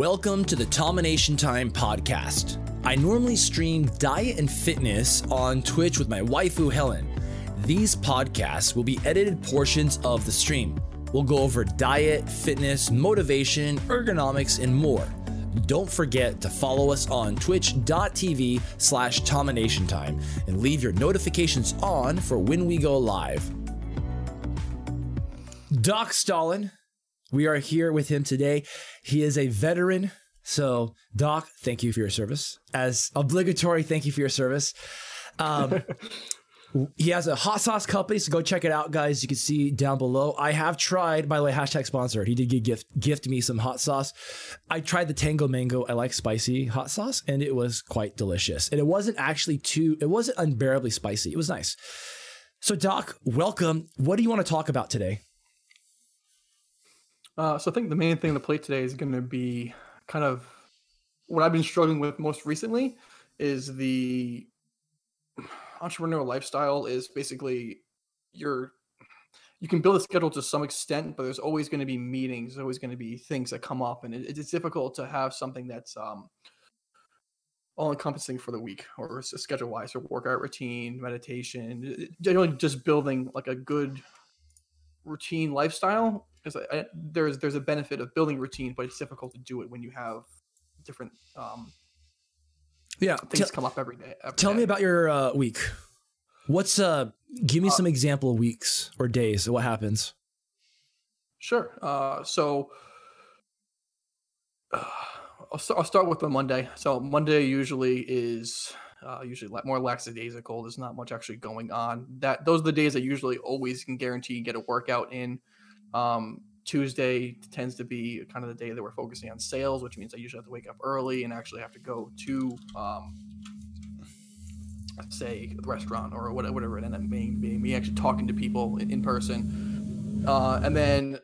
Welcome to the Tomination Time podcast. I normally stream diet and fitness on Twitch with my waifu Helen. These podcasts will be edited portions of the stream. We'll go over diet, fitness, motivation, ergonomics, and more. Don't forget to follow us on twitch.tv slash Tomination Time and leave your notifications on for when we go live. Doc Stalin, we are here with him today. He is a veteran. So, Doc, thank you for your service. As obligatory, thank you for your service. Um, he has a hot sauce company, so go check it out, guys. You can see down below. I have tried, by the way, hashtag sponsor. He did gift gift me some hot sauce. I tried the Tango Mango. I like spicy hot sauce, and it was quite delicious. And it wasn't actually too. It wasn't unbearably spicy. It was nice. So, Doc, welcome. What do you want to talk about today? Uh, so I think the main thing to play today is going to be kind of what I've been struggling with most recently is the entrepreneurial lifestyle is basically your you can build a schedule to some extent, but there's always going to be meetings, there's always going to be things that come up, and it, it's difficult to have something that's um, all encompassing for the week or schedule wise or workout routine, meditation, generally just building like a good routine lifestyle because there's there's a benefit of building routine, but it's difficult to do it when you have different um, yeah things t- come up every day. Every tell day. me about your uh, week. What's uh? Give me uh, some example weeks or days. What happens? Sure. Uh, so. Uh, I'll, start, I'll start with the Monday. So Monday usually is uh, usually more lackadaisical. There's not much actually going on. That those are the days I usually always can guarantee get a workout in. Um, Tuesday tends to be kind of the day that we're focusing on sales, which means I usually have to wake up early and actually have to go to, um, say, the restaurant or whatever it ended up being, being me actually talking to people in, in person. Uh, and then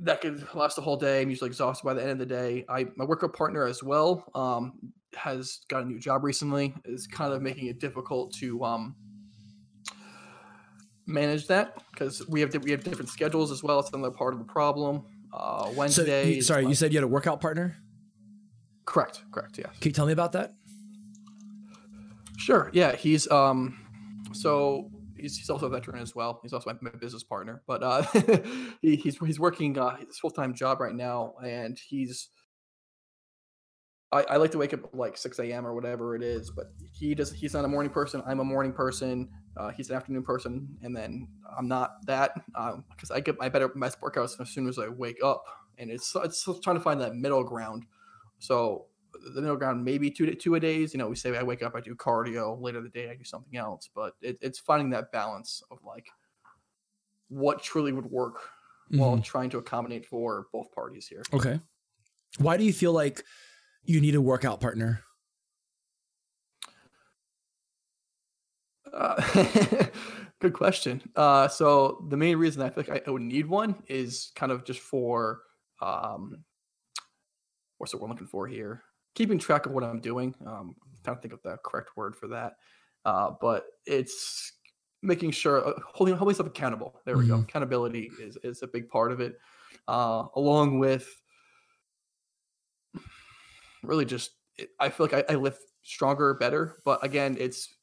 that could last the whole day. I'm usually exhausted by the end of the day. I my workout partner as well um, has got a new job recently. Is kind of making it difficult to um, manage that because we have we have different schedules as well. It's another part of the problem. Uh, Wednesday. So you, sorry, you said you had a workout partner. Correct. Correct. Yeah. Can you tell me about that? Sure. Yeah. He's um. So he's, he's also a veteran as well. He's also my, business partner, but uh, he, he's he's working uh, his full time job right now, and he's I, I like to wake up like 6 a.m. or whatever it is, but he does. He's not a morning person. I'm a morning person. Uh, he's an afternoon person, and then I'm not that because um, I get my better my workouts as soon as I wake up, and it's it's trying to find that middle ground. So the middle ground maybe two to two a days. You know, we say I wake up, I do cardio. Later in the day, I do something else. But it, it's finding that balance of like what truly would work mm-hmm. while trying to accommodate for both parties here. Okay. Why do you feel like you need a workout partner? Uh, good question. Uh, so the main reason I feel like I, would need one is kind of just for um, what's the word I'm looking for here? Keeping track of what I'm doing. Um, I'm trying to think of the correct word for that. Uh, but it's making sure uh, holding holding myself accountable. There we mm-hmm. go. Accountability is is a big part of it, uh, along with really just I feel like I, I lift stronger, better. But again, it's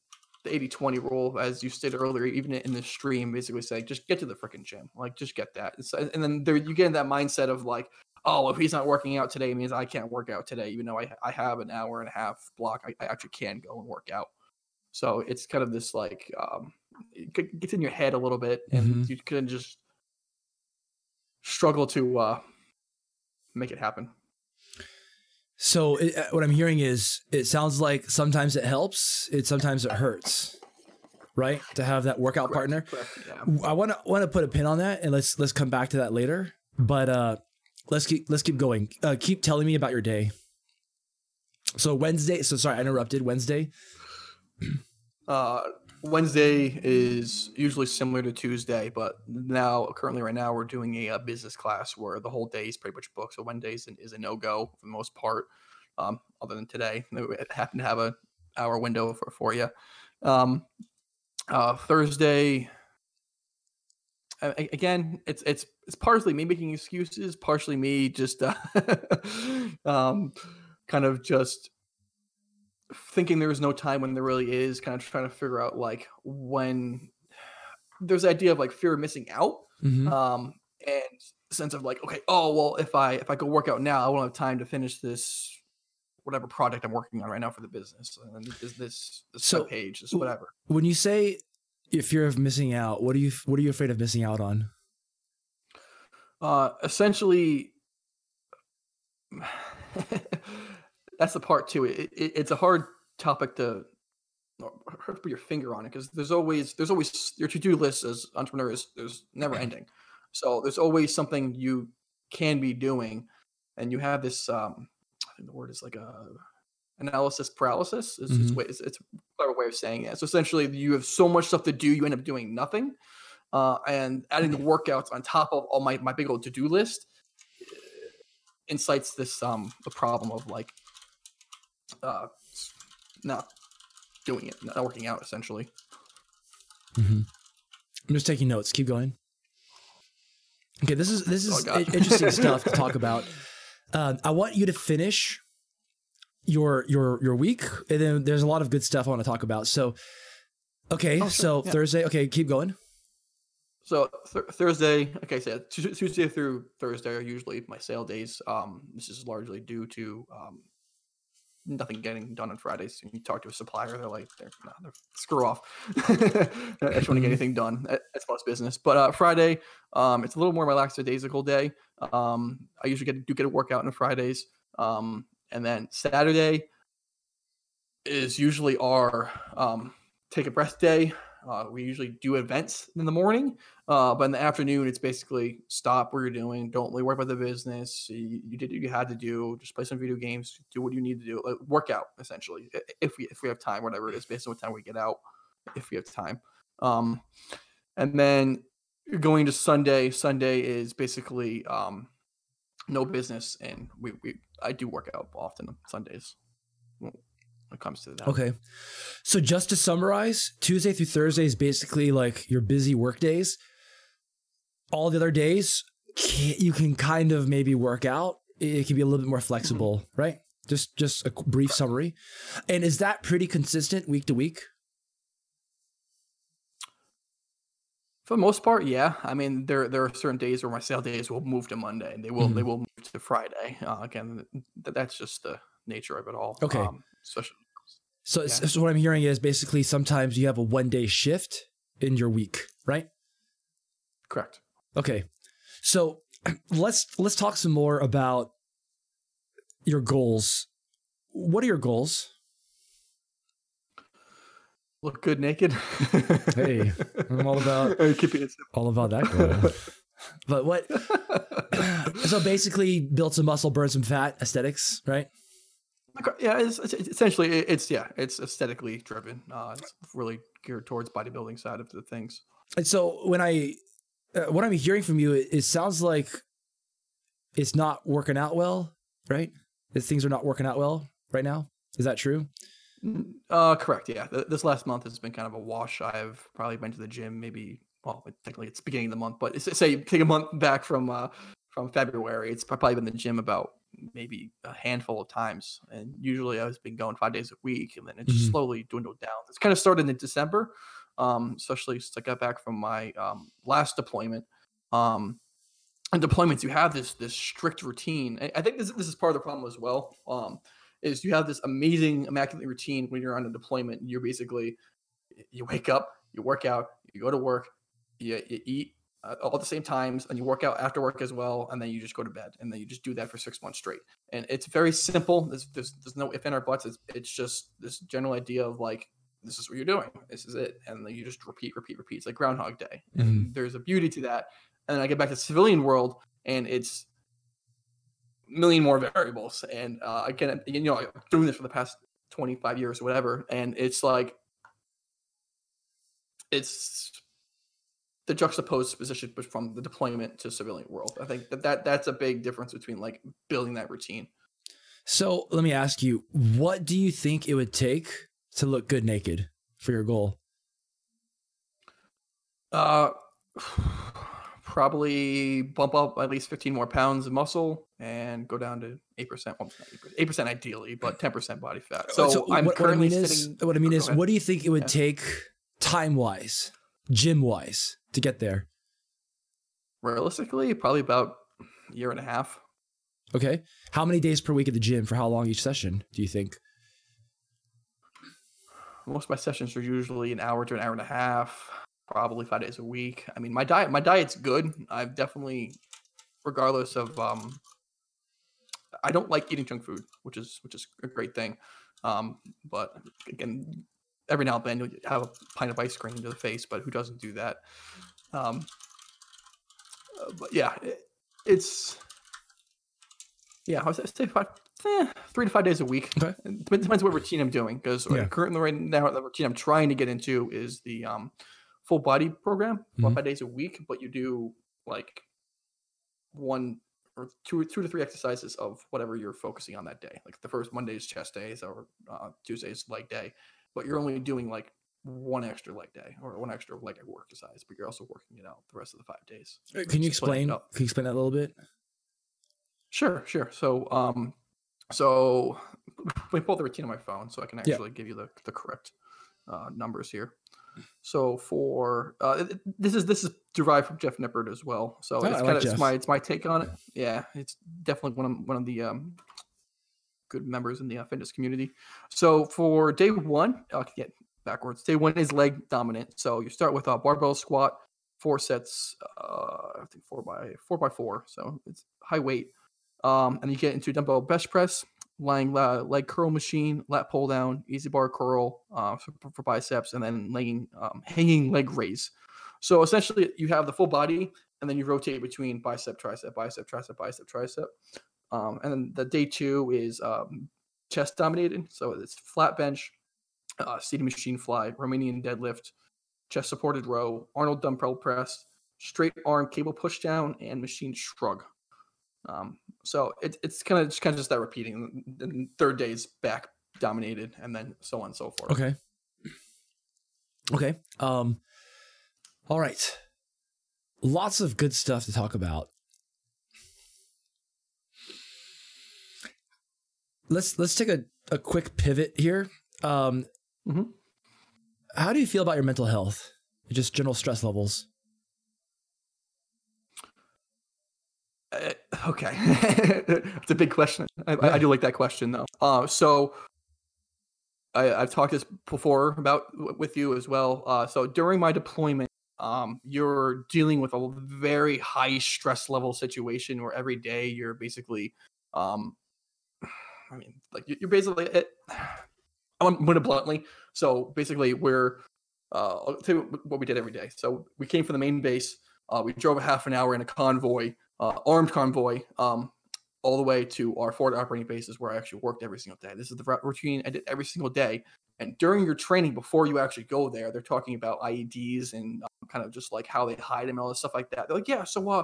the 80 20 rule, as you stated earlier, even in the stream, basically saying just get to the freaking gym. Like, just get that. It's, and then there you get in that mindset of like, oh, if he's not working out today, it means I can't work out today, even though I, I have an hour and a half block. I, I actually can go and work out. So it's kind of this like, um, it gets in your head a little bit, and mm-hmm. you can just struggle to uh, make it happen. So it, uh, what I'm hearing is it sounds like sometimes it helps, it sometimes it hurts, right? To have that workout correct, partner. Correct, yeah. I want to want to put a pin on that, and let's let's come back to that later. But uh, let's keep let's keep going. Uh, keep telling me about your day. So Wednesday. So sorry, I interrupted. Wednesday. Uh, Wednesday is usually similar to Tuesday, but now currently right now we're doing a, a business class where the whole day is pretty much booked. So Wednesday is, is a no go for the most part, um, other than today. We happen to have a hour window for for you. Um, uh, Thursday, again, it's it's it's partially me making excuses, partially me just uh, um, kind of just thinking there is no time when there really is. Kind of trying to figure out like when there's the idea of like fear of missing out, mm-hmm. um, and sense of like, okay, oh well, if I if I go work out now, I won't have time to finish this whatever project I'm working on right now for the business. And is this this so, page, this whatever. When you say fear of missing out, what are you what are you afraid of missing out on? Uh, essentially, that's the part too. It, it, it's a hard topic to hard to put your finger on it because there's always there's always your to do list as entrepreneurs. There's never ending, so there's always something you can be doing, and you have this. Um, I think the word is like a analysis paralysis. Is mm-hmm. it's, it's, a clever way of saying it. So essentially, you have so much stuff to do, you end up doing nothing uh, and adding the workouts on top of all my, my big old to-do list uh, incites this um the problem of like uh not doing it not working out essentially mm-hmm. i'm just taking notes keep going okay this is this is oh, interesting stuff to talk about uh, i want you to finish your your your week and then there's a lot of good stuff i want to talk about so okay oh, sure. so yeah. thursday okay keep going so th- Thursday, okay, so Tuesday through Thursday are usually my sale days. Um, this is largely due to um, nothing getting done on Fridays. When you talk to a supplier, they're like, they're, nah, they're screw off. I just want to get mm-hmm. anything done. That's most business. But uh, Friday, um, it's a little more relaxed, a daisical day. Um, I usually get do get a workout on Fridays. Um, and then Saturday is usually our um, take a breath day. Uh, we usually do events in the morning, uh, but in the afternoon, it's basically stop what you're doing. Don't really worry about the business. You, you, did what you had to do. Just play some video games. Do what you need to do. Like, work out essentially, if we if we have time, whatever it is, based on what time we get out, if we have time. Um, and then going to Sunday. Sunday is basically um, no business, and we, we I do work out often on Sundays when it comes to that. Okay. So just to summarize, Tuesday through Thursday is basically like your busy work days. All the other days, you can kind of maybe work out. It can be a little bit more flexible, mm-hmm. right? Just just a brief summary. And is that pretty consistent week to week? For the most part, yeah. I mean, there there are certain days where my sale days will move to Monday, they will mm-hmm. they will move to Friday. Uh, again, that's just the nature of it all. Okay. Um, especially. So, yeah. so what I'm hearing is basically sometimes you have a one day shift in your week, right? Correct. Okay. So let's let's talk some more about your goals. What are your goals? Look good naked. hey, I'm all about all about that goal. but what? so basically, build some muscle, burn some fat, aesthetics, right? Yeah, it's, it's, essentially it's yeah, it's aesthetically driven. Uh, it's really geared towards bodybuilding side of the things. And so when I, uh, what I'm hearing from you, it, it, sounds like it's not working out well, right? That things are not working out well right now. Is that true? Uh, correct. Yeah, this last month has been kind of a wash. I've probably been to the gym maybe. Well, technically it's beginning of the month, but say take a month back from uh from February. It's probably been the gym about maybe a handful of times. And usually I've been going five days a week and then it just mm-hmm. slowly dwindled down. It's kind of started in December, um, especially since I got back from my um, last deployment. Um, and deployments, you have this this strict routine. I think this, this is part of the problem as well. Um, is you have this amazing immaculate routine when you're on a deployment. You're basically you wake up, you work out, you go to work, you, you eat, uh, all at the same times and you work out after work as well and then you just go to bed and then you just do that for six months straight. And it's very simple. There's there's, there's no if in our butts it's, it's just this general idea of like this is what you're doing. This is it. And then you just repeat repeat repeat. It's like groundhog day. Mm-hmm. there's a beauty to that. And then i get back to the civilian world and it's a million more variables. And uh, again you know i'm doing this for the past 25 years or whatever and it's like it's the juxtaposed position from the deployment to civilian world. I think that, that that's a big difference between like building that routine. So let me ask you, what do you think it would take to look good naked for your goal? Uh, probably bump up at least 15 more pounds of muscle and go down to 8%. Well, 8%, 8% ideally, but 10% body fat. So, so I'm what, currently what I mean sitting. Is, what I mean is, what do you think it would Yeah. take time wise, gym wise, to get there? realistically, probably about a year and a half. Okay. How many days per week at the gym for how long each session do you think? Most of my sessions are usually an hour to an hour and a half, probably five days a week. I mean, my diet, my diet's good. I've definitely, regardless of, um, I don't like eating junk food, which is which is a great thing. Um, but again, every now and then you'll have a pint of ice cream to the face, but who doesn't do that? Um, uh, but yeah, it, it's yeah, I was say five, eh, three to five days a week. Okay. It depends, what routine I'm doing because Yeah. currently right now the routine I'm trying to get into is the um, full body program, four Mhm. five days a week. But you do like one or two two to three exercises of whatever you're focusing on that day. Like the first Monday is chest days or uh, Tuesday is leg day, but you're only doing like one extra leg day or one extra leg work exercise, but you're also working it out the rest of the five days. Uh, Can you explain? Can you explain that a little bit? Sure, sure. So, um, so we pull the routine on my phone, so I can Yeah. actually give you the the correct uh, numbers here. So for uh, this is this is derived from Jeff Nippard as well. So Oh, it's kind of it's my it's my take on it. Yeah, it's definitely one of one of the um, good members in the uh, fitness community. So for day one, I'll get backwards. Day one is leg dominant. So you start with a barbell squat, four sets, uh, I think four by four by four. So it's high weight. Um, and you get into dumbbell bench press, lying uh, leg curl machine, lat pull down, EZ bar curl uh, for, for biceps, and then laying um, hanging leg raise. So essentially, you have the full body, and then you rotate between bicep, tricep, bicep, tricep, bicep, tricep. Um, and then the day two is um, chest dominated, so it's flat bench, uh, seated machine fly, Romanian deadlift, chest supported row, Arnold dumbbell press, straight arm cable push down, and machine shrug. Um, so it, it's kind of just kind of just that repeating. And third day is back dominated, and then so on and so forth. Okay. Okay. Um. All right. Lots of good stuff to talk about. Let's let's take a, a quick pivot here. Um, Mhm. How do you feel about your mental health? Just general stress levels. Uh, okay, it's a big question. I, I- I do like that question though. Uh, so I, I've talked this before about with you as well. Uh, so during my deployment, um, you're dealing with a very high stress level situation where every day you're basically, um, I mean, like you- you're basically. It, I'm going to bluntly. So basically, we're uh, I'll tell you what- we did every day. So we came from the main base. Uh, we drove a half an hour in a convoy uh, armed convoy um, all the way to our forward operating bases where I actually worked every single day. This is the routine I did every single day. And during your training, before you actually go there, they're talking about IEDs and kind of just like how they hide them and all this stuff like that. They're like, yeah, so uh,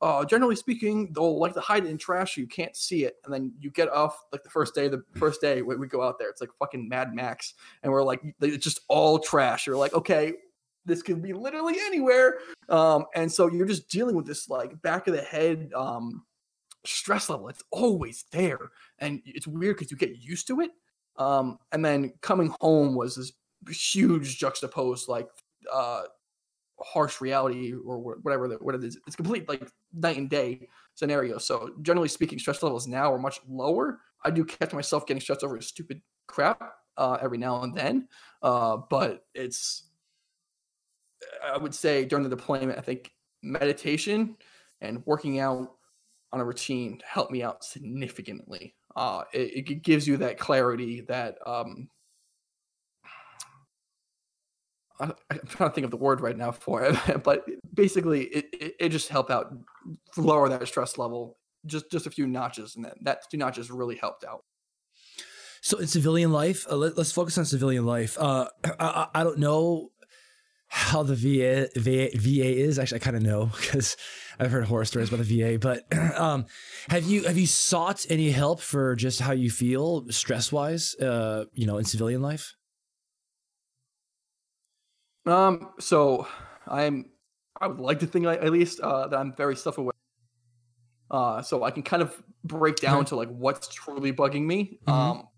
uh, generally speaking, they'll like to hide it in trash so you can't see it. And then you get off like the first day, the first day when we go out there, it's like fucking Mad Max. And we're like, it's just all trash. You're like, okay, this could be literally anywhere um, and so you're just dealing with this like back of the head um, stress level. It's always there, and it's weird because you get used to it. Um, and then coming home was this huge juxtaposed like uh, harsh reality or whatever that what it is. It's complete like night and day scenario. So generally speaking, stress levels now are much lower. I do catch myself getting stressed over stupid crap uh, every now and then, uh, but it's I would say during the deployment, I think meditation and working out on a routine helped me out significantly. Uh, it, it gives you that clarity that um, I, I'm trying to think of the word right now for it, but basically, it, it, it just helped out lower that stress level just just a few notches, and that that few notches really helped out. So in civilian life, uh, let, us focus on civilian life. Uh, I, I, I don't know how the VA VA, VA is. Actually, I kind of know because I've heard horror stories about the VA. But um, have you have you sought any help for just how you feel stress wise? Uh, you know, in civilian life. Um, so I'm I would like to think at least uh, that I'm very self aware. Uh, so I can kind of break down to like what's truly bugging me. Mhm. Um,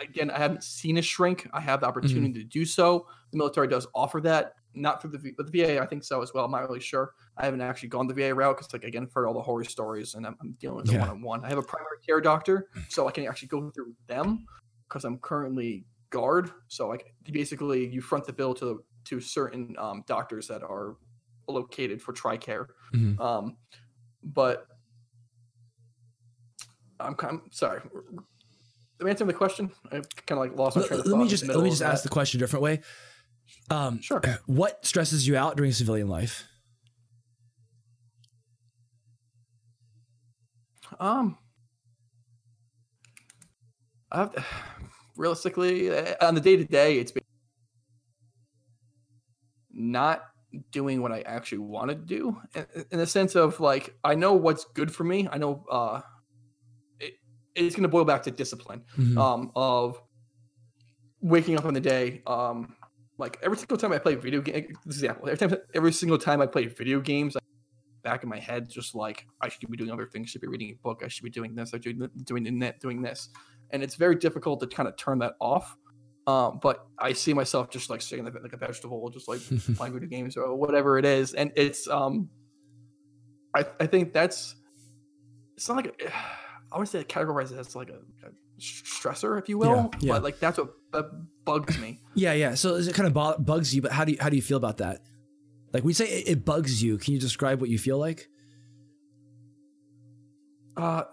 again, I haven't seen a shrink. I have the Mm-hmm. opportunity to do so. The military does offer that, not through the V- but the VA. I think so as well. I'm not really sure. I haven't actually gone the VA route because, like, again, for all the horror stories, and I'm, I'm dealing with it Yeah. one on one. I have a primary care doctor, so I can actually go through them because I'm currently guard. So like basically, you front the bill to to certain um, doctors that are located for TRICARE. Mhm. Um, but I'm kind of sorry. Am I answering the question? I kind of like lost my Let, train of let thought me just let me just ask the question a different way. Um, Sure. what stresses you out during civilian life? Um, I've, realistically, uh, on the day to day, it's not doing what I actually want to do, in, the sense of like I know what's good for me. I know uh, it, it's going to boil back to discipline. Mhm. Um, of waking up in the day. Um, like every single time I play video game, example, every time, every single time I play video games, I, back in my head, just like I should be doing other things, should be reading a book, I should be doing this, I should be doing that, doing this, and it's very difficult to kind of turn that off. Um, but I see myself just like sitting like a vegetable, just like playing video games or whatever it is, and it's um, I I think that's it's not like a, I would say categorize it as like a, a stressor, if you will, yeah. but like that's what bugs me. Yeah, yeah. So it kind of bugs you, but how do you how do you feel about that? Like we say it, it bugs you. Can you describe what you feel like? uh,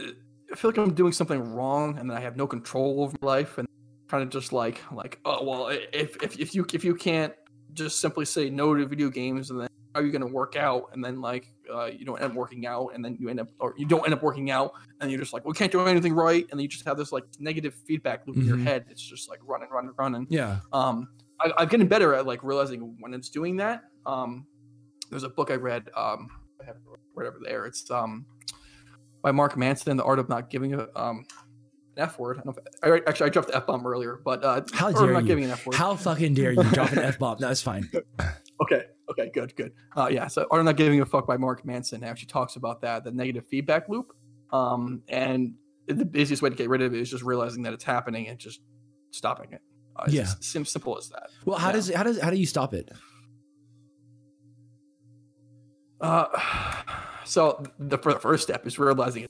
I feel like I'm doing something wrong, and then I have no control over my life, and kind of just like like oh well, if if if you if you can't just simply say no to video games, and then how are you going to work out, and then like uh, you don't end up working out, and then you end up or you don't end up working out, and you're just like well, can't do anything right, and then you just have this like negative feedback loop in your Mhm. head. It's just like running, running, running. Yeah. um I, i'm getting better at like realizing when it's doing that um there's a book i read um I have it whatever there it's um by mark manson the art of not giving a um f word i don't know I, actually i dropped the f bomb earlier but uh How or dare not you? giving an f word How fucking dare you drop an f bomb? No, it's fine. okay okay good good uh yeah so art of not giving a fuck by mark manson actually talks about that the negative feedback loop um and the easiest way to get rid of it is just realizing that it's happening and just stopping it uh, it's Yeah. as sim- simple as that Well, how Yeah. does it, how does how do you stop it? Uh, so the, fir- the first step is realizing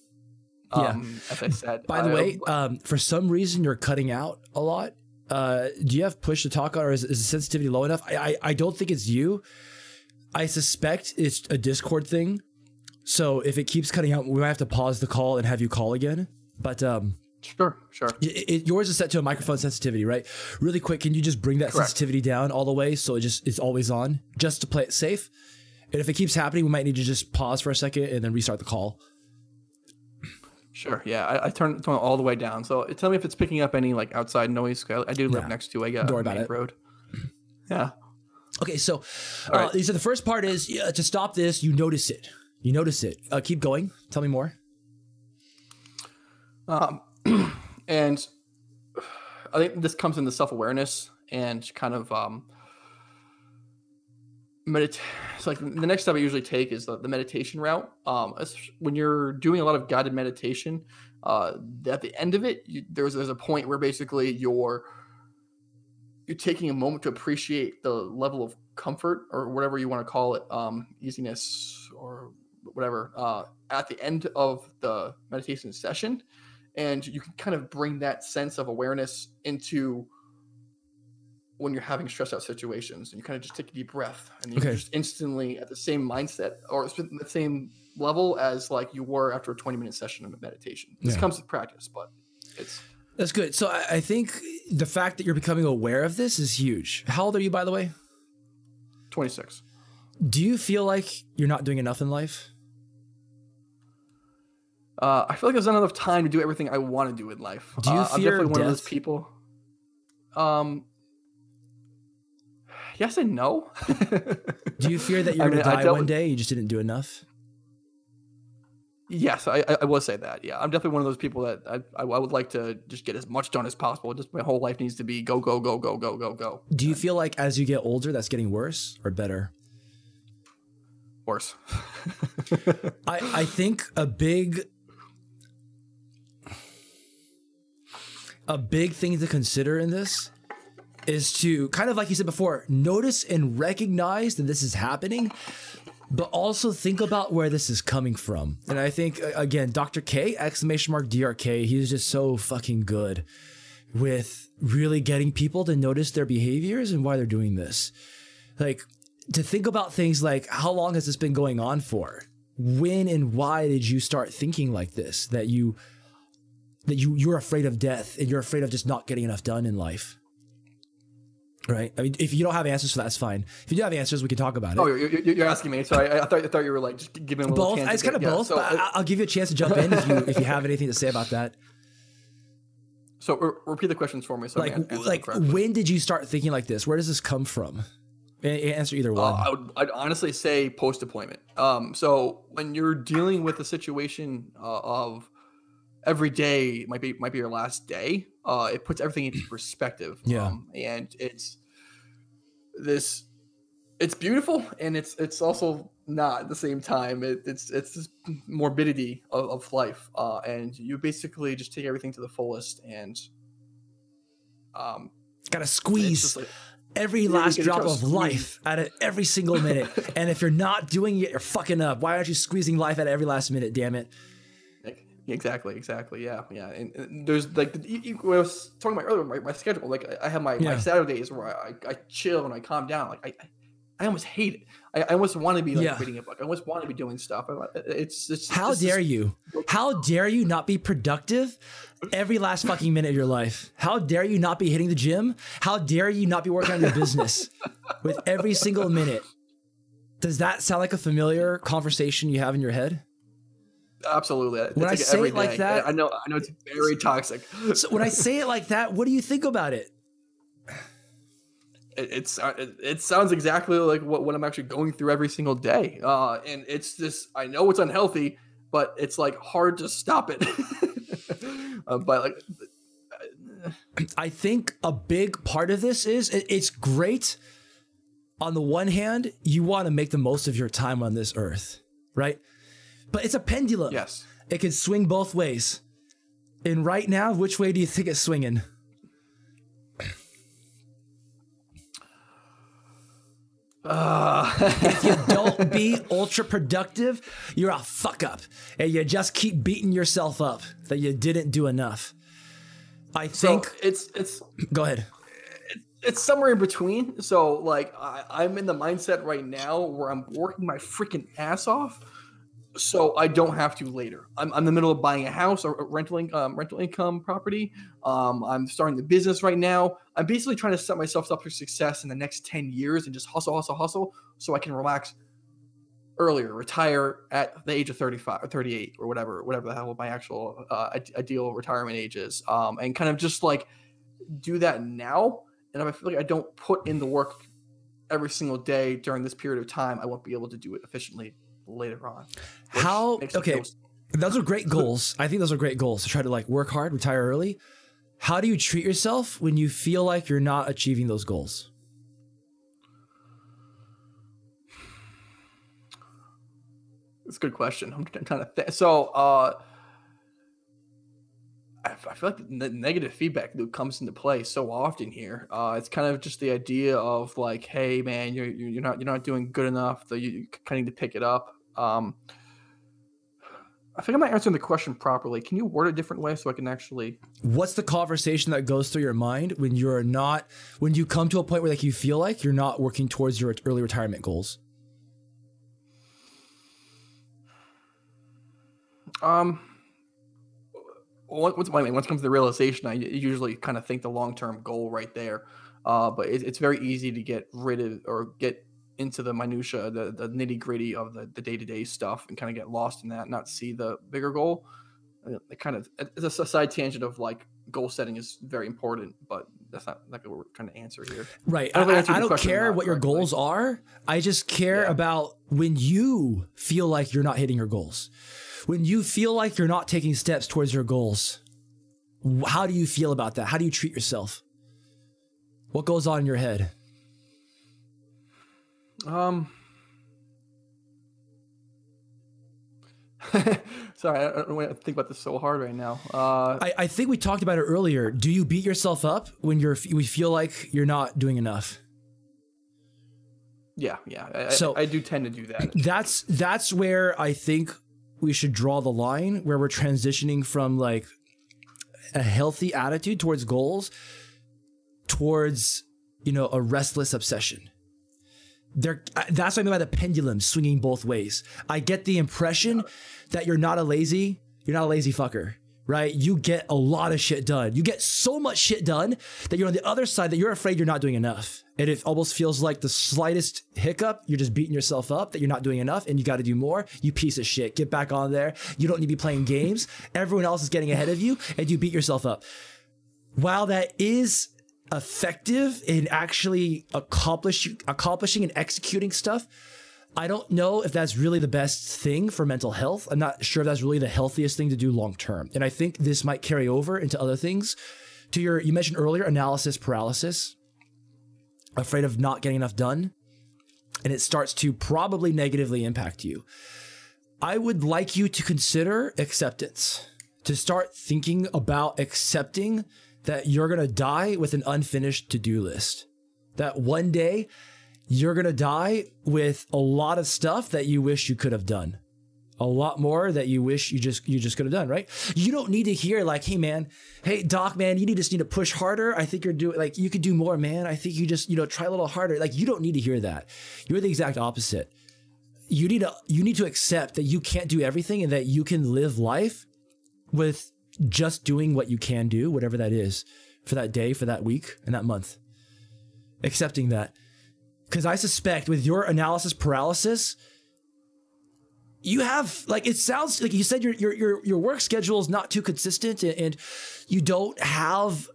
it. Yeah. Um, As I said. By the I- way, um, for some reason you're cutting out a lot. Uh, do you have push to talk on, or is, is the sensitivity low enough? I, I I don't think it's you. I suspect it's a Discord thing. So if it keeps cutting out, we might have to pause the call and have you call again. But um, sure, sure. it, it- yours is set to a microphone sensitivity, right? Really quick, can you just bring that Correct. sensitivity down all the way so it just it's always on, just to play it safe? And if it keeps happening, we might need to just pause for a second and then restart the call. Sure. Yeah. I, I turned turn it all the way down. So tell me if it's picking up any like outside noise. I, I do live No. next to a uh, Don't worry about main it. road. Yeah. Okay, so uh, right. said the first part is yeah, to stop this, you notice it. You notice it. Uh, keep going. Tell me more. Um, and I think this comes into self awareness and kind of um, medit. It's like the next step I usually take is the, the meditation route. Um, when you're doing a lot of guided meditation, uh, at the end of it, you, there's there's a point where basically you're you're taking a moment to appreciate the level of comfort or whatever you want to call it, um, easiness or whatever, uh, at the end of the meditation session and you can kind of bring that sense of awareness into when you're having stress out situations and you kind of just take a deep breath and you're Okay. just instantly at the same mindset or the same level as like you were after a 20 minute session of meditation this Yeah. comes with practice but it's That's good. So I, I think the fact that you're becoming aware of this is huge. How old are you, by the way? 26 Do you feel like you're not doing enough in life? uh, i feel like there's not enough time to do everything i want to do in life Do you uh, i'm fear definitely one of those people um yes and no Do you fear that you're I going to die one day? You just didn't do enough? Yes, I, I I will say that. Yeah, I'm definitely one of those people that I, I I would like to just get as much done as possible. Just my whole life needs to be go go go go go go go. Do you feel like as you get older, that's getting worse or better? Worse. I, I think a big a big thing to consider in this is to kind of like you said before, notice and recognize that this is happening, but also think about where this is coming from. And I think again, Dr. K, exclamation mark DRK, he's just so fucking good with really getting people to notice their behaviors and why they're doing this. Like to think about things like how long has this been going on for? When and why did you start thinking like this? That you that you you're afraid of death and you're afraid of just not getting enough done in life. Right. I mean, if you don't have answers for that, that's fine. If you do have answers, we can talk about it. Oh, you're, you're asking me. Sorry, I, I thought I thought you were like just giving a little both. It's kind of yeah, both. So but I'll give you a chance to jump in if you if you have anything to say about that. So re- repeat the questions for me. So like like when did you start thinking like this? Where does this come from? Answer either one. Uh, I would I'd honestly say post deployment. Um, so when you're dealing with a situation uh, of every day might be might be your last day. Uh, it puts everything into perspective. Yeah, um, and it's this. It's beautiful, and it's it's also not at the same time. It, it's it's this morbidity of, of life, uh, and you basically just take everything to the fullest, and um, gotta squeeze. Like, every last drop of life out of every single minute. and if you're not doing it, you're fucking up. Why aren't you squeezing life out of every last minute? Damn it. Exactly, exactly. Yeah, yeah. And, and there's like you, you, I was talking about earlier, my, my schedule. Like I, I have my, yeah. my Saturdays where I, I, chill and I calm down. Like I, I almost hate it. I, I almost want to be like yeah. reading a book. I almost want to be doing stuff. It's, it's how it's dare just, you? How dare you not be productive every last fucking minute of your life? How dare you not be hitting the gym? How dare you not be working on your business with every single minute? Does that sound like a familiar conversation you have in your head? Absolutely. When I say it like that, I know I know it's very toxic. So when I say it like that, what do you think about it? It, it's uh, it, it, sounds exactly like what, what I'm actually going through every single day. Uh, and it's just I know it's unhealthy, but it's like hard to stop it. uh, but like I think a big part of this is it's great. On the one hand, you want to make the most of your time on this earth, right? But it's a pendulum. Yes. It can swing both ways. And right now, which way do you think it's swinging? Uh. if you don't be ultra productive, you're a fuck up. And you just keep beating yourself up that you didn't do enough. I think so it's it's go ahead. It's somewhere in between. So like I, I'm in the mindset right now where I'm working my freaking ass off so I don't have to later. I'm, I'm in the middle of buying a house or rental in, um, rental income property. Um, I'm starting the business right now. I'm basically trying to set myself up for success in the next ten years and just hustle, hustle, hustle, so I can relax earlier, retire at the age of 35 or 38 or whatever, whatever the hell my actual uh, ideal retirement age is, um, and kind of just like do that now. And if I feel like I don't put in the work every single day during this period of time, I won't be able to do it efficiently later on. How okay? Those are great goals. I think those are great goals to try to like work hard, retire early. How do you treat yourself when you feel like you're not achieving those goals? It's a good question. I'm trying to think. So, uh, I feel like the negative feedback loop comes into play so often here. Uh, it's kind of just the idea of like, hey, man, you're you're not you're not doing good enough. So you kind of need to pick it up. Um, I think I'm not answering the question properly. Can you word it a different way so I can actually? What's the conversation that goes through your mind when you're not when you come to a point where like you feel like you're not working towards your early retirement goals? Um, once, once it comes to the realization, I usually kind of think the long term goal right there. Uh, but it, it's very easy to get rid of or get into the minutia, the, the nitty gritty of the, the day-to-day stuff and kind of get lost in that, not see the bigger goal. Uh, it kind of it's a side tangent of like goal setting is very important, but that's not like what we're trying to answer here. Right. I, I, I don't care what your goals are. I just care yeah. about when you feel like you're not hitting your goals. When you feel like you're not taking steps towards your goals, how do you feel about that? How do you treat yourself? What goes on in your head? Um, Sorry, I don't want to think about this so hard right now. Uh, I, I think we talked about it earlier. Do you beat yourself up when you're we feel like you're not doing enough? yeah, yeah. I, So- I, I do tend to do that. That's that's where I think we should draw the line where we're transitioning from like a healthy attitude towards goals towards you know a restless obsession. There, uh, that's what I mean by the pendulum swinging both ways. I get the impression that you're not a lazy, you're not a lazy fucker, right? You get a lot of shit done. You get so much shit done that you're on the other side that you're afraid you're not doing enough. And it almost feels like the slightest hiccup, you're just beating yourself up that you're not doing enough and you got to do more. You piece of shit. Get back on there. You don't need to be playing games. Everyone else is getting ahead of you and you beat yourself up. While that is effective in actually accomplish accomplishing and executing stuff, I don't know if that's really the best thing for mental health. I'm not sure if that's really the healthiest thing to do long term. And I think this might carry over into other things. To your, you mentioned earlier, analysis paralysis, afraid of not getting enough done, and it starts to probably negatively impact you. I would like you to consider acceptance, to start thinking about accepting that you're going to die with an unfinished to do list. That one day you're going to die with a lot of stuff that you wish you could have done. A lot more that you wish you just you just could have done, right? You don't need to hear like, "Hey man, hey doc man, you need just need to push harder. I think you're doing like you could do more, man. I think you just, you know, try a little harder." Like you don't need to hear that. You're the exact opposite. You need to you need to accept that you can't do everything and that you can live life with just doing what you can do, whatever that is, for that day, for that week, and that month. Accepting that. Because I suspect with your analysis paralysis, you have like it sounds like you said your your your work schedule is not too consistent and, and you don't have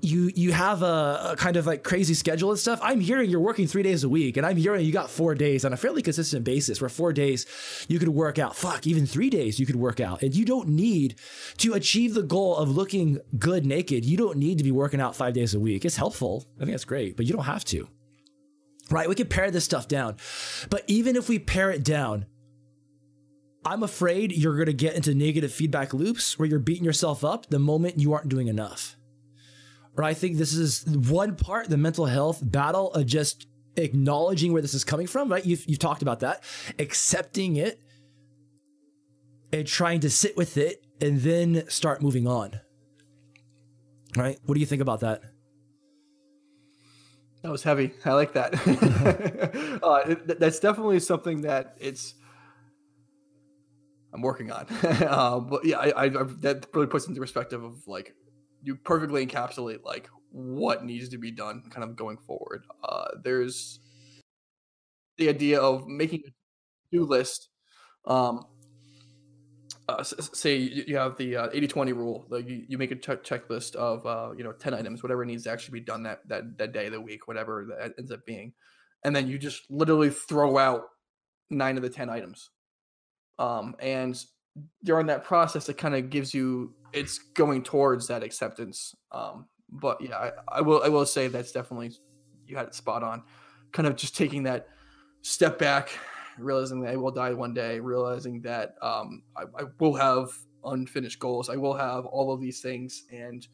you you have a, a kind of like crazy schedule and stuff. I'm hearing you're working three days a week, and I'm hearing you got four days on a fairly consistent basis. Where four days you could work out, fuck, even three days you could work out, and you don't need to achieve the goal of looking good naked. You don't need to be working out five days a week. It's helpful. I think that's great, but you don't have to. Right? We can pare this stuff down, but even if we pare it down, I'm afraid you're going to get into negative feedback loops where you're beating yourself up the moment you aren't doing enough or I think this is one part the mental health battle of just acknowledging where this is coming from, right? You've, you've talked about that, accepting it and trying to sit with it and then start moving on. Right? What do you think about that? That was heavy. I like that. uh, it, that's definitely something that it's. I'm working on, uh, but yeah, I, I, I, that really puts into perspective of like you perfectly encapsulate like what needs to be done, kind of going forward. Uh, there's the idea of making a do list. Um, uh, say you have the uh, 80-20 rule like you, you make a check checklist of uh, you know 10 items whatever needs to actually be done that, that that day the week whatever that ends up being and then you just literally throw out nine of the 10 items um, and during that process it kind of gives you it's going towards that acceptance um, but yeah I, I will i will say that's definitely you had it spot on kind of just taking that step back realizing that I will die one day, realizing that um, I, I will have unfinished goals, I will have all of these things, and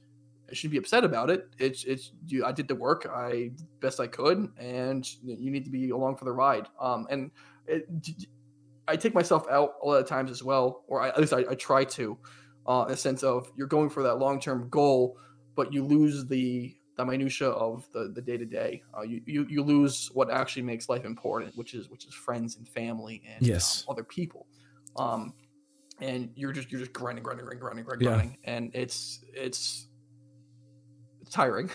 I shouldn't be upset about it. It's it's you, I did the work, I best I could, and you need to be along for the ride. Um, and it, I take myself out a lot of times as well, or I, at least I, I try to, uh, a sense of you're going for that long term goal, but you lose the the minutia of the the day to day. You you you lose what actually makes life important, which is which is friends and family and Yes. um, other people. Um, and you're just you're just grinding, grinding, grinding, grinding, grinding, Yeah. grinding, and it's it's it's tiring.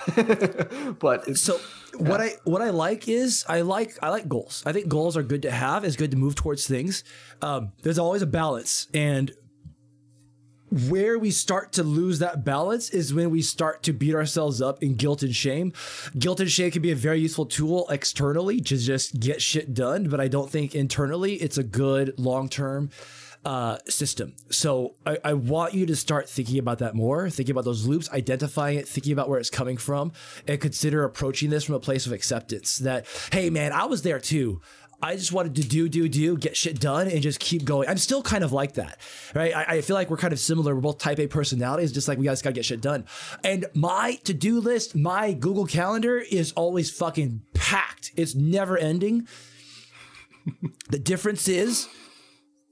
but So what I what I like is I like I like goals. I think goals are good to have. It's good to move towards things. Um, there's always a balance, and where we start to lose that balance is when we start to beat ourselves up in guilt and shame. Guilt and shame can be a very useful tool externally to just get shit done, but I don't think internally it's a good long term uh, system. So I, I want you to start thinking about that more, thinking about those loops, identifying it, thinking about where it's coming from, and consider approaching this from a place of acceptance that, hey, man, I was there too. I just wanted to do, do, do, get shit done, and just keep going. I'm still kind of like that, right? I, I feel like we're kind of similar. We're both Type A personalities, just like we guys gotta get shit done. And my to do list, my Google Calendar is always fucking packed. It's never ending. the difference is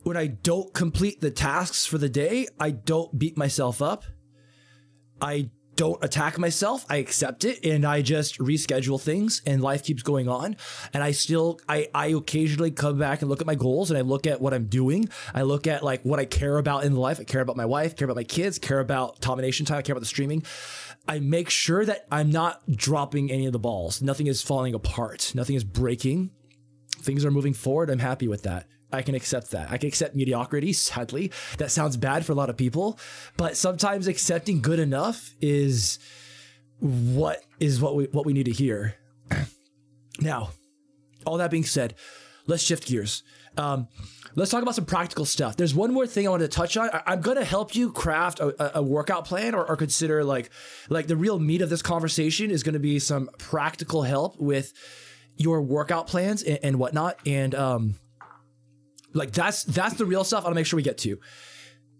when I don't complete the tasks for the day, I don't beat myself up. I don't attack myself. I accept it and I just reschedule things and life keeps going on. And I still, I, I occasionally come back and look at my goals and I look at what I'm doing. I look at like what I care about in life. I care about my wife, care about my kids, care about domination time, I care about the streaming. I make sure that I'm not dropping any of the balls. Nothing is falling apart. Nothing is breaking. Things are moving forward. I'm happy with that. I can accept that. I can accept mediocrity, sadly. That sounds bad for a lot of people, but sometimes accepting good enough is what is what we what we need to hear. now, all that being said, let's shift gears. Um, let's talk about some practical stuff. There's one more thing I wanted to touch on. I, am going to help you craft a, a workout plan or, or, consider like like the real meat of this conversation is going to be some practical help with your workout plans and, and whatnot. And um, like that's that's the real stuff. I want to make sure we get to.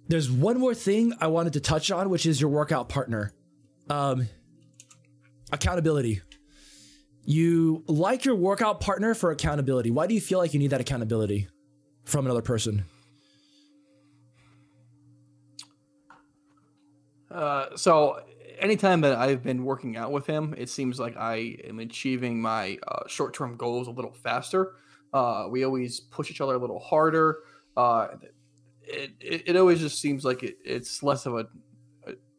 There's one more thing I wanted to touch on, which is your workout partner. Um, accountability. You like your workout partner for accountability. Why do you feel like you need that accountability from another person? Uh, so anytime that I've been working out with him, it seems like I am achieving my uh, short-term goals a little faster. Uh, we always push each other a little harder. Uh, it, it, it, always just seems like it, it's less of a.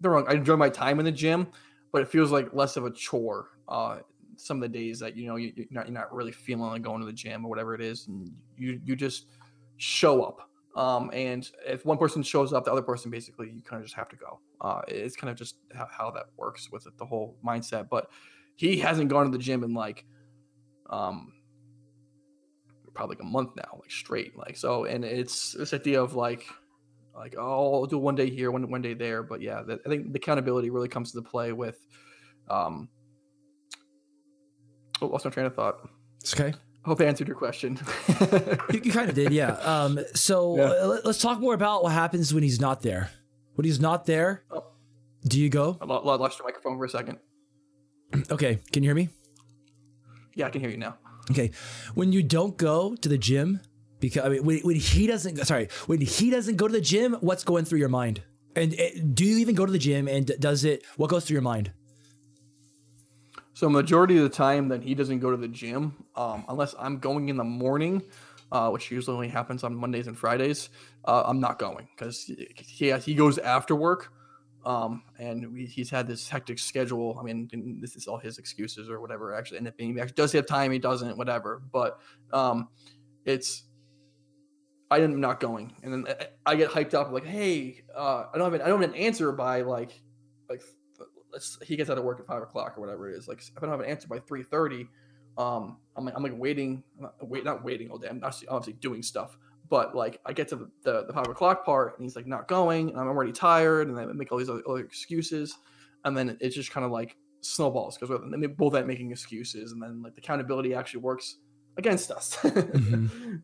Don't wrong. I enjoy my time in the gym, but it feels like less of a chore. Uh, some of the days that you know you, are not, you're not really feeling like going to the gym or whatever it is, and you you just show up. Um, and if one person shows up, the other person basically you kind of just have to go. Uh, it's kind of just how, how that works with it, the whole mindset. But he hasn't gone to the gym in like um probably like a month now, like straight. Like so, and it's this idea of like like oh, I'll do one day here, one one day there. But yeah, the, I think the accountability really comes to play with. Um, oh, lost my train of thought. It's okay. I hope I answered your question. you, you kind of did, yeah. Um, so yeah. Uh, let's talk more about what happens when he's not there. When he's not there, oh. do you go? I lost your microphone for a second. Okay, can you hear me? Yeah, I can hear you now. Okay, when you don't go to the gym because I mean when, when he doesn't sorry when he doesn't go to the gym, what's going through your mind? And, and do you even go to the gym? And does it? What goes through your mind? So majority of the time that he doesn't go to the gym, um, unless I'm going in the morning, uh, which usually only happens on Mondays and Fridays, uh, I'm not going because he he goes after work. Um, and we, he's had this hectic schedule. I mean, this is all his excuses or whatever. Actually, end up being. He actually does he have time. He doesn't. Whatever. But um, it's I am not going, and then I get hyped up like, hey, uh, I don't have an, I don't have an answer by like like he gets out of work at five o'clock or whatever it is. Like if I don't have an answer by three thirty, um, I'm like I'm like waiting, I'm not, wait, not waiting all day. I'm obviously, obviously doing stuff, but like I get to the, the, the five o'clock part and he's like not going and I'm already tired and I make all these other, other excuses. And then it's just kind of like snowballs because they both end making excuses and then like the accountability actually works against us. mm-hmm.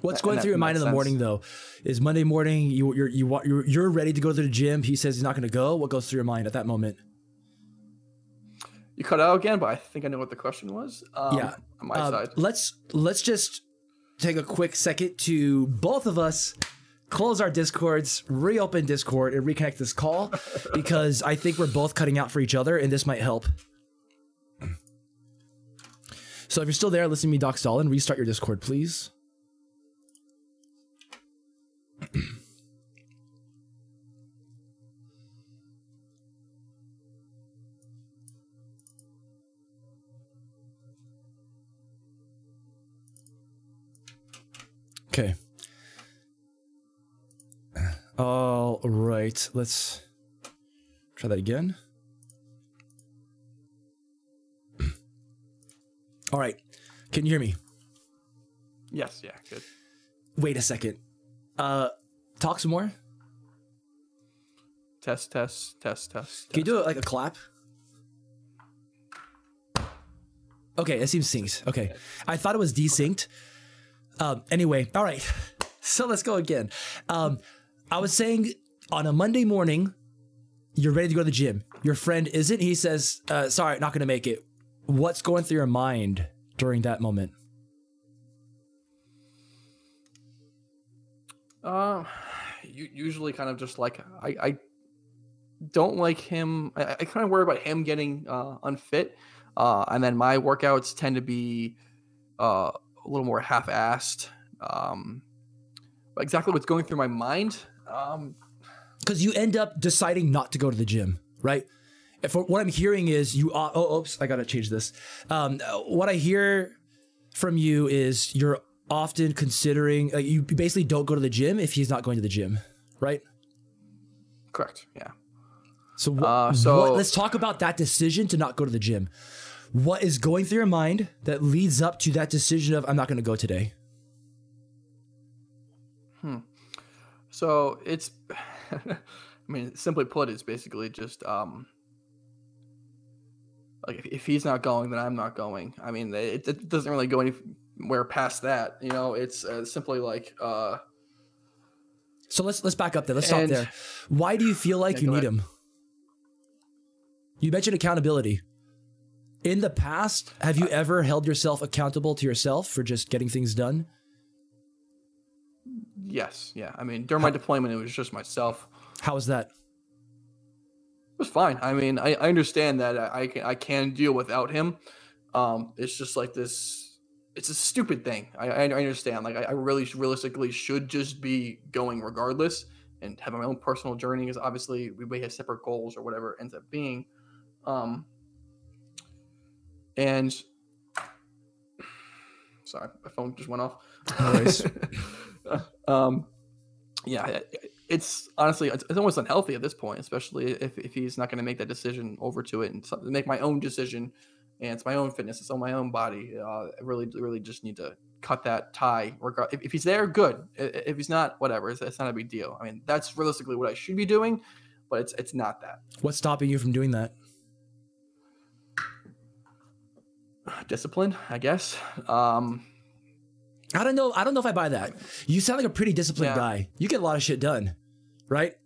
What's going through your mind in the morning though? Is Monday morning you you're you want you're, you're ready to go to the gym? He says he's not going to go. What goes through your mind at that moment? You cut out again, but I think I know what the question was. Um, yeah, on my uh, side. Let's let's just take a quick second to both of us close our discords, reopen Discord, and reconnect this call because I think we're both cutting out for each other, and this might help. So if you're still there, listen to me, Doc Stalin, restart your Discord, please. Okay. All right, let's try that again. All right, can you hear me? Yes, yeah, good. Wait a second. Uh, talk some more. Test, test, test, test. Can you do it like a clap? Okay, it seems synced. Okay, I thought it was desynced. Um, anyway, all right. So let's go again. Um, I was saying on a Monday morning, you're ready to go to the gym. Your friend isn't. He says, uh, "Sorry, not going to make it." What's going through your mind during that moment? Uh, usually kind of just like I, I don't like him. I, I kind of worry about him getting uh, unfit. Uh, and then my workouts tend to be uh, a little more half-assed. Um, exactly what's going through my mind. Um, because you end up deciding not to go to the gym, right? If what I'm hearing is you. Uh, oh, oops! I gotta change this. Um, what I hear from you is you're often considering. Uh, you basically don't go to the gym if he's not going to the gym, right? Correct. Yeah. So, wh- uh, so what, let's talk about that decision to not go to the gym. What is going through your mind that leads up to that decision of I'm not going to go today? Hmm. So it's, I mean, simply put, it's basically just um, like if, if he's not going, then I'm not going. I mean, it, it doesn't really go anywhere past that. You know, it's uh, simply like. Uh, so let's let's back up there. Let's and, stop there. Why do you feel like yeah, you need ahead. him? You mentioned accountability. In the past, have you ever held yourself accountable to yourself for just getting things done? Yes, yeah. I mean, during my deployment, it was just myself. How was that? It was fine. I mean, I, I understand that I, I can I can deal without him. Um, it's just like this. It's a stupid thing. I, I understand. Like I, I really realistically should just be going regardless and having my own personal journey. Because obviously we may have separate goals or whatever it ends up being. Um, and sorry, my phone just went off. Nice. um, yeah, it's honestly it's, it's, almost unhealthy at this point, especially if, if he's not going to make that decision over to it and make my own decision. And it's my own fitness, it's on my own body. Uh, I really, really just need to cut that tie. Regard if, if he's there, good. If he's not, whatever. It's, it's not a big deal. I mean, that's realistically what I should be doing, but it's it's not that. What's stopping you from doing that? Discipline, I guess. Um, I don't know. I don't know if I buy that. You sound like a pretty disciplined yeah. guy. You get a lot of shit done, right?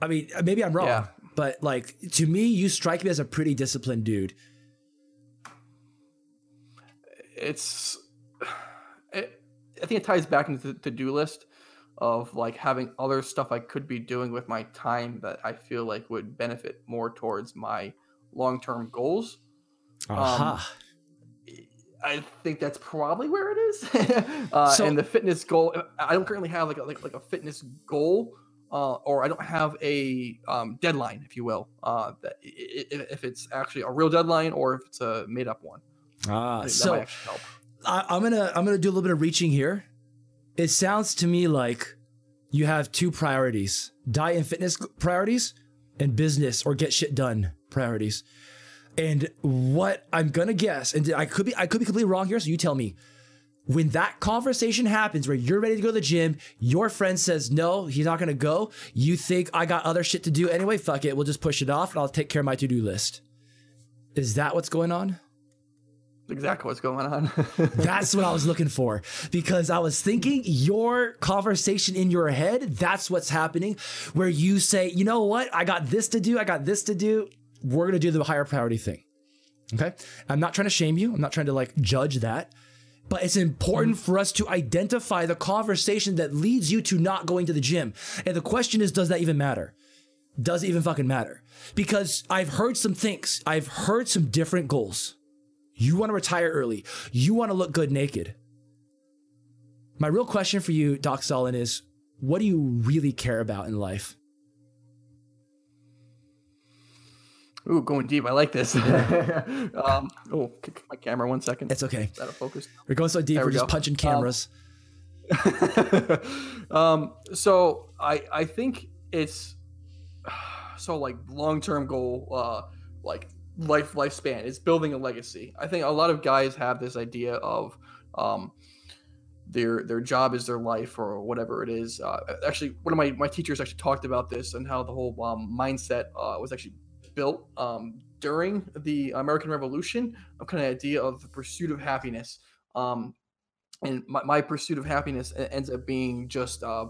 I mean, maybe I'm wrong, yeah. but like to me, you strike me as a pretty disciplined dude. It's, it, I think it ties back into the to-do list of like having other stuff I could be doing with my time that I feel like would benefit more towards my long-term goals. Uh-huh. Um, I think that's probably where it is. uh, so, and the fitness goal, I don't currently have like a, like, like a fitness goal, uh, or I don't have a um, deadline, if you will. Uh, that if it's actually a real deadline or if it's a made up one. Ah, so I, I'm gonna I'm gonna do a little bit of reaching here. It sounds to me like you have two priorities: diet and fitness priorities, and business or get shit done priorities. And what I'm gonna guess, and I could be I could be completely wrong here, so you tell me. When that conversation happens where you're ready to go to the gym, your friend says no, he's not gonna go. You think I got other shit to do anyway, fuck it, we'll just push it off and I'll take care of my to-do list. Is that what's going on? exactly what's going on. that's what I was looking for because I was thinking your conversation in your head, that's what's happening where you say, "You know what? I got this to do, I got this to do we're going to do the higher priority thing. Okay. I'm not trying to shame you. I'm not trying to like judge that. But it's important mm-hmm. for us to identify the conversation that leads you to not going to the gym. And the question is, does that even matter? Does it even fucking matter? Because I've heard some things, I've heard some different goals. You want to retire early, you want to look good naked. My real question for you, Doc Stalin, is what do you really care about in life? Ooh, going deep. I like this. um, oh, my camera. One second. It's okay. Is that a focus? We're going so deep. There we're we just punching um, cameras. Um, um, so I I think it's so like long term goal, uh, like life lifespan is building a legacy. I think a lot of guys have this idea of um, their their job is their life or whatever it is. Uh, actually, one of my, my teachers actually talked about this and how the whole um, mindset uh, was actually built um, during the American Revolution, kind of idea of the pursuit of happiness. Um, and my, my pursuit of happiness ends up being just uh,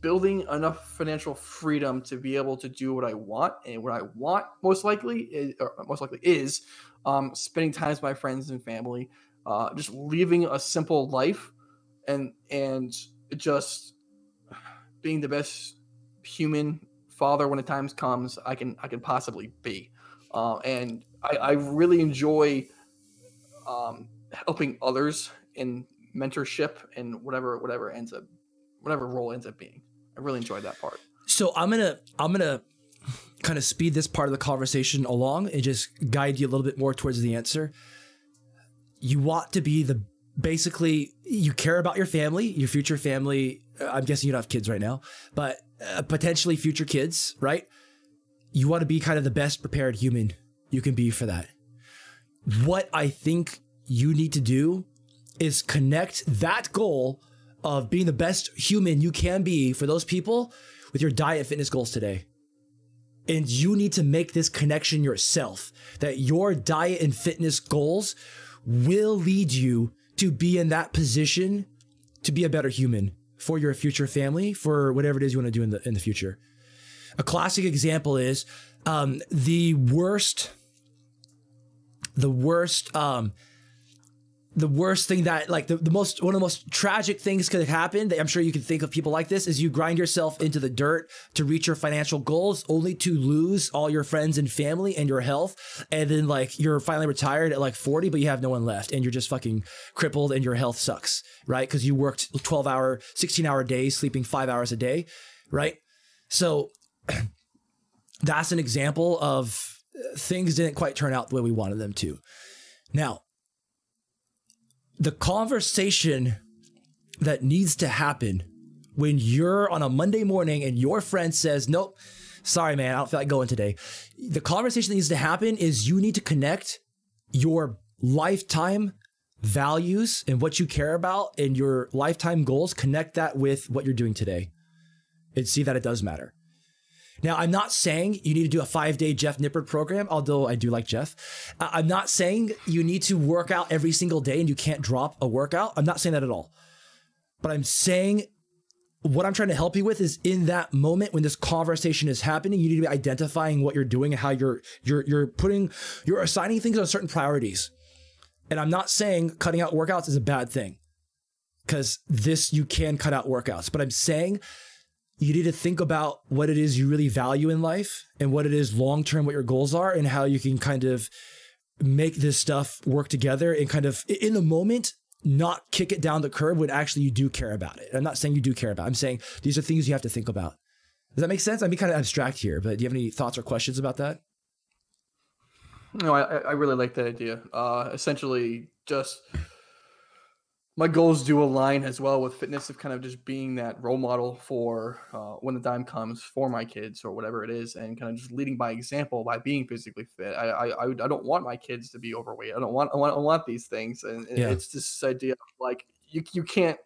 building enough financial freedom to be able to do what I want, and what I want most likely is, most likely is um, spending time with my friends and family, uh, just living a simple life, and and just being the best human father when the times comes I can I can possibly be, uh, and I, I really enjoy um, helping others in mentorship and whatever whatever ends up whatever role ends up being. I really enjoyed that part. So I'm gonna I'm gonna kind of speed this part of the conversation along and just guide you a little bit more towards the answer. You want to be the basically you care about your family, your future family. I'm guessing you don't have kids right now, but uh, potentially future kids, right? You want to be kind of the best prepared human you can be for that. What I think you need to do is connect that goal of being the best human you can be for those people with your diet fitness goals today. And you need to make this connection yourself that your diet and fitness goals will lead you to be in that position to be a better human for your future family, for whatever it is you want to do in the in the future. A classic example is um, the worst, the worst um, the worst thing that like the, the most one of the most tragic things could happen that i'm sure you can think of people like this is you grind yourself into the dirt to reach your financial goals only to lose all your friends and family and your health. And then like you're finally retired at like 40 but you have no one left and you're just fucking crippled and your health sucks right? Because you worked 12 hour 16 hour days sleeping five hours a day right? So that's an example of things didn't quite turn out the way we wanted them to. Now the conversation that needs to happen when you're on a Monday morning and your friend says, Nope, sorry, man, I don't feel like going today. The conversation that needs to happen is you need to connect your lifetime values and what you care about and your lifetime goals, connect that with what you're doing today and see that it does matter. Now, I'm not saying you need to do a five day Jeff Nippard program, although I do like Jeff. I'm not saying you need to work out every single day and you can't drop a workout. I'm not saying that at all. But I'm saying what I'm trying to help you with is in that moment when this conversation is happening, you need to be identifying what you're doing and how you're you're you're putting you're assigning things on certain priorities. And I'm not saying cutting out workouts is a bad thing. Cuz this you can cut out workouts, but I'm saying you need to think about what it is you really value in life and what it is long term, what your goals are, and how you can kind of make this stuff work together and kind of in the moment not kick it down the curb when actually you do care about it. I'm not saying you do care about. It. I'm saying these are things you have to think about. Does that make sense? I'm kind of abstract here, but do you have any thoughts or questions about that? No, I, I really like that idea. Uh, essentially, just my goals do align as well with fitness of kind of just being that role model for uh, when the time comes for my kids or whatever it is and kind of just leading by example by being physically fit. I i, I don't want my kids to be overweight. I don't want i want, I want these things. And yeah. it's this idea of like you, you can't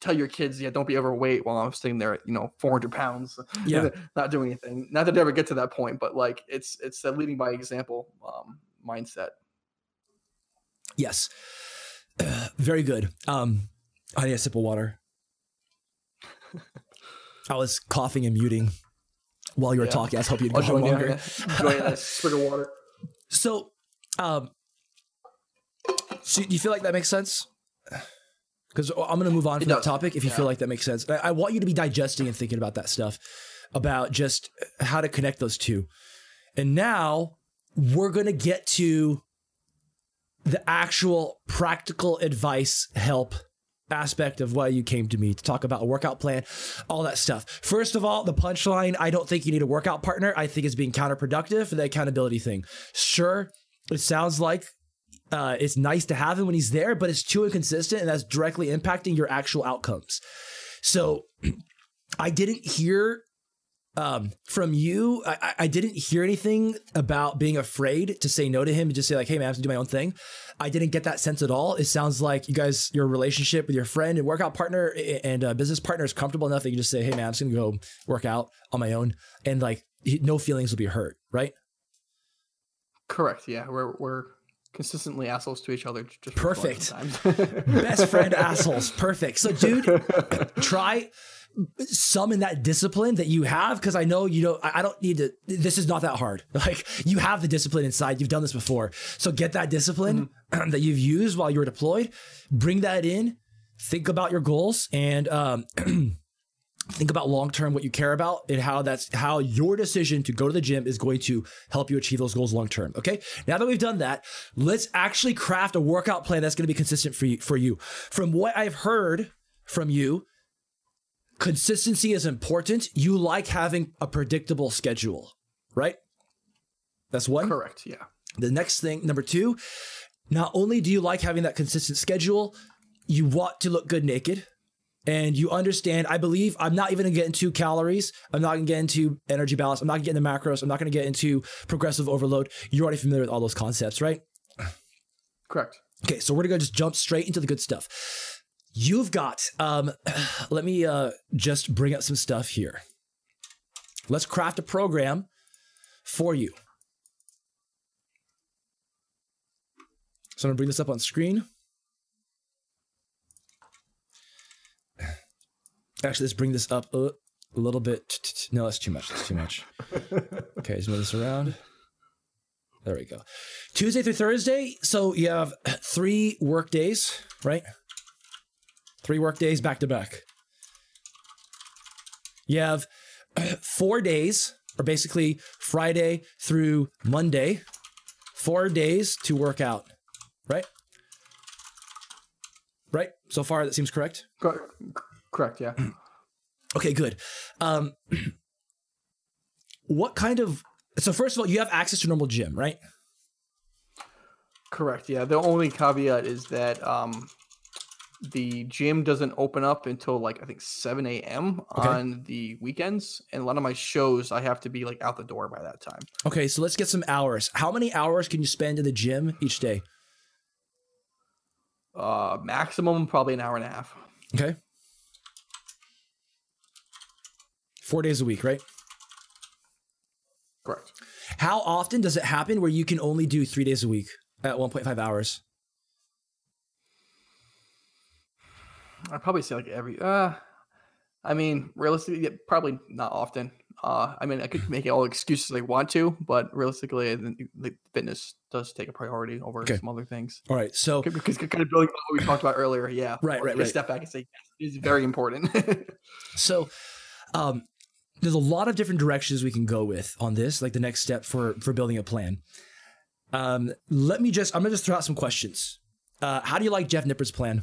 tell your kids yeah don't be overweight while i'm sitting there at, you know 400 pounds. Yeah. Not doing anything. Not that they ever get to that point but like it's it's that leading by example um, mindset. Yes very good. Um, I need a sip of water. I was coughing and muting while you were yeah. talking. I was hoping you'd go on longer. Enjoy a swig of water. So, um, so do you feel like that makes sense? Because I'm going to move on from that topic. If you yeah. feel like that makes sense, I, I want you to be digesting and thinking about that stuff, about just how to connect those two. And now we're going to get to the actual practical advice help aspect of why you came to me to talk about a workout plan, all that stuff. First of all, the punchline I don't think you need a workout partner. I think it's being counterproductive for the accountability thing. Sure, it sounds like uh, it's nice to have him when he's there, but it's too inconsistent and that's directly impacting your actual outcomes. So I didn't hear um, from you, I, I, didn't hear anything about being afraid to say no to him and just say like, "Hey, man, I'm gonna do my own thing." I didn't get that sense at all. It sounds like you guys, your relationship with your friend and workout partner and uh, business partner is comfortable enough that you just say, "Hey, man, I'm just gonna go work out on my own," and like, no feelings will be hurt, right? Correct. Yeah, we're we're consistently assholes to each other. Just Perfect. Best friend assholes. Perfect. So, dude, try summon that discipline that you have because I know you don't. I don't need to. This is not that hard. Like you have the discipline inside. You've done this before. So get that discipline mm-hmm. that you've used while you were deployed. Bring that in. Think about your goals and um, think about long term what you care about and how that's how your decision to go to the gym is going to help you achieve those goals long term okay now that we've done that let's actually craft a workout plan that's going to be consistent for you for you from what i've heard from you consistency is important you like having a predictable schedule right that's one correct yeah the next thing number two not only do you like having that consistent schedule you want to look good naked and you understand. I believe I'm not even gonna get into calories. I'm not gonna get into energy balance. I'm not gonna get into macros. I'm not gonna get into progressive overload. You're already familiar with all those concepts, right? Correct. Okay, so we're gonna just jump straight into the good stuff. You've got. Um, let me uh, just bring up some stuff here. Let's craft a program for you. So I'm gonna bring this up on screen. Actually, let's bring this up a little bit. No, that's too much. That's too much. Okay, let's move this around. There we go. Tuesday through Thursday. So you have three work days, right? Three work days back to back. You have four days, or basically Friday through Monday, four days to work out, right? Right? So far, that seems correct? Correct. Yeah. okay. Good. Um, what kind of? So first of all, you have access to normal gym, right? Correct. Yeah. The only caveat is that um, the gym doesn't open up until like I think 7 a.m. Okay. on the weekends, and a lot of my shows I have to be like out the door by that time. Okay, so let's get some hours. How many hours can you spend in the gym each day? Uh, maximum probably an hour and a half. Okay. Four days a week, right? Correct. How often does it happen where you can only do three days a week at 1.5 hours? I'd probably say like every, uh, I mean, realistically, probably not often. Uh, I mean, I could make it all excuses I want to, but realistically, the fitness does take a priority over okay. some other things. All right, so because kind of building what we talked about earlier, yeah, right, right, right. Step back and say yes, it's very important. so, um, there's a lot of different directions we can go with on this, like the next step for for building a plan. Um, let me just I'm gonna just throw out some questions. Uh, how do you like Jeff Nippard's plan?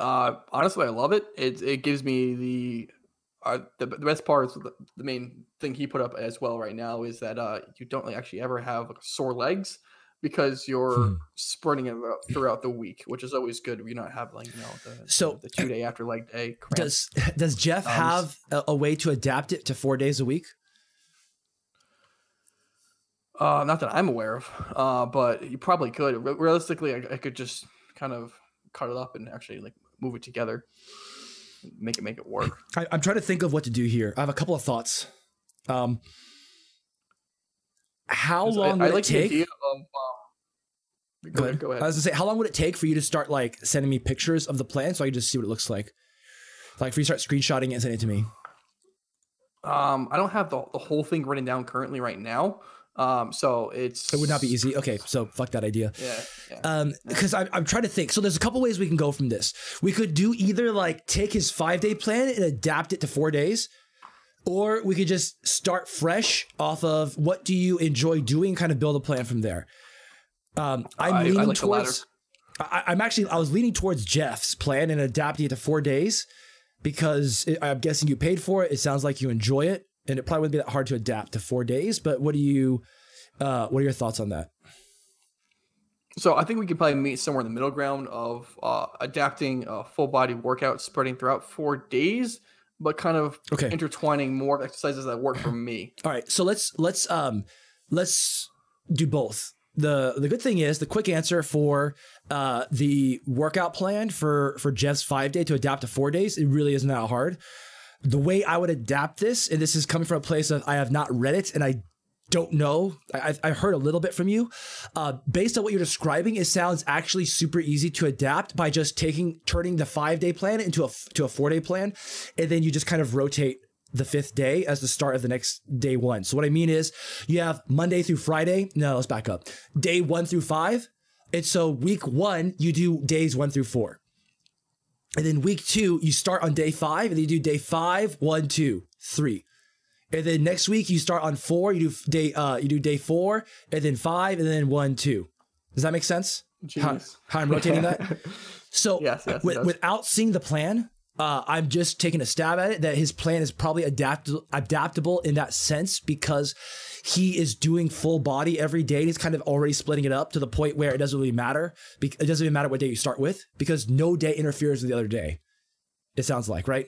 Uh, honestly, I love it. It it gives me the uh, the, the best part is the, the, main thing he put up as well right now is that uh, you don't actually ever have like, sore legs because you're hmm. sprinting it throughout the week, which is always good. You not have like you know the, so the two day after leg day. Cramp. Does does Jeff um, have a, a, way to adapt it to four days a week? Uh, not that I'm aware of, uh, but you probably could. realistically, I, I, could just kind of cut it up and actually like move it together, make it make it work. I, am trying to think of what to do here. I have a couple of thoughts. Um, how long I, would I like it take? Of, um, Go, ahead. Go ahead. I was gonna say, how long would it take for you to start like sending me pictures of the plan so I can just see what it looks like? Like, for you start screenshotting it and send it to me. Um, I don't have the, the whole thing written down currently right now. Um, so it's it would not be easy. Okay, so fuck that idea. Yeah. yeah. Um, because I'm I'm trying to think. So there's a couple ways we can go from this. We could do either like take his five day plan and adapt it to four days, or we could just start fresh off of what do you enjoy doing, kind of build a plan from there. Um, I'm I, leaning I like towards. I, am actually I was leaning towards Jeff's plan and adapting it to four days because it, I'm guessing you paid for it. It sounds like you enjoy it, and it probably wouldn't be that hard to adapt to four days. But what do you? Uh, what are your thoughts on that? So I think we could probably meet somewhere in the middle ground of uh, adapting a full body workout spreading throughout four days, but kind of okay. intertwining more exercises that work for me. All right, so let's let's um let's do both the the good thing is the quick answer for uh, the workout plan for for Jeff's five day to adapt to four days. It really isn't that hard. The way I would adapt this, and this is coming from a place of I have not read it, and I don't know. I, I heard a little bit from you. Uh, based on what you're describing, it sounds actually super easy to adapt by just taking turning the five day plan into a to a four day plan, and then you just kind of rotate the fifth day as the start of the next day one. So what I mean is you have Monday through Friday. No, let's back up. Day one through five. And so week one, you do days one through four. And then week two, you start on day five, and then you do day five, one, two, three. And then next week you start on four, you do day uh you do day four, and then five, and then one, two. Does that make sense? How, how I'm rotating that? So Yes, yes, it wi- does. without seeing the plan, uh, I'm just taking a stab at it that his plan is probably adapt- adaptable in that sense because he is doing full body every day. And he's kind of already splitting it up to the point where it doesn't really matter. It doesn't even matter what day you start with because no day interferes with the other day. It sounds like, right?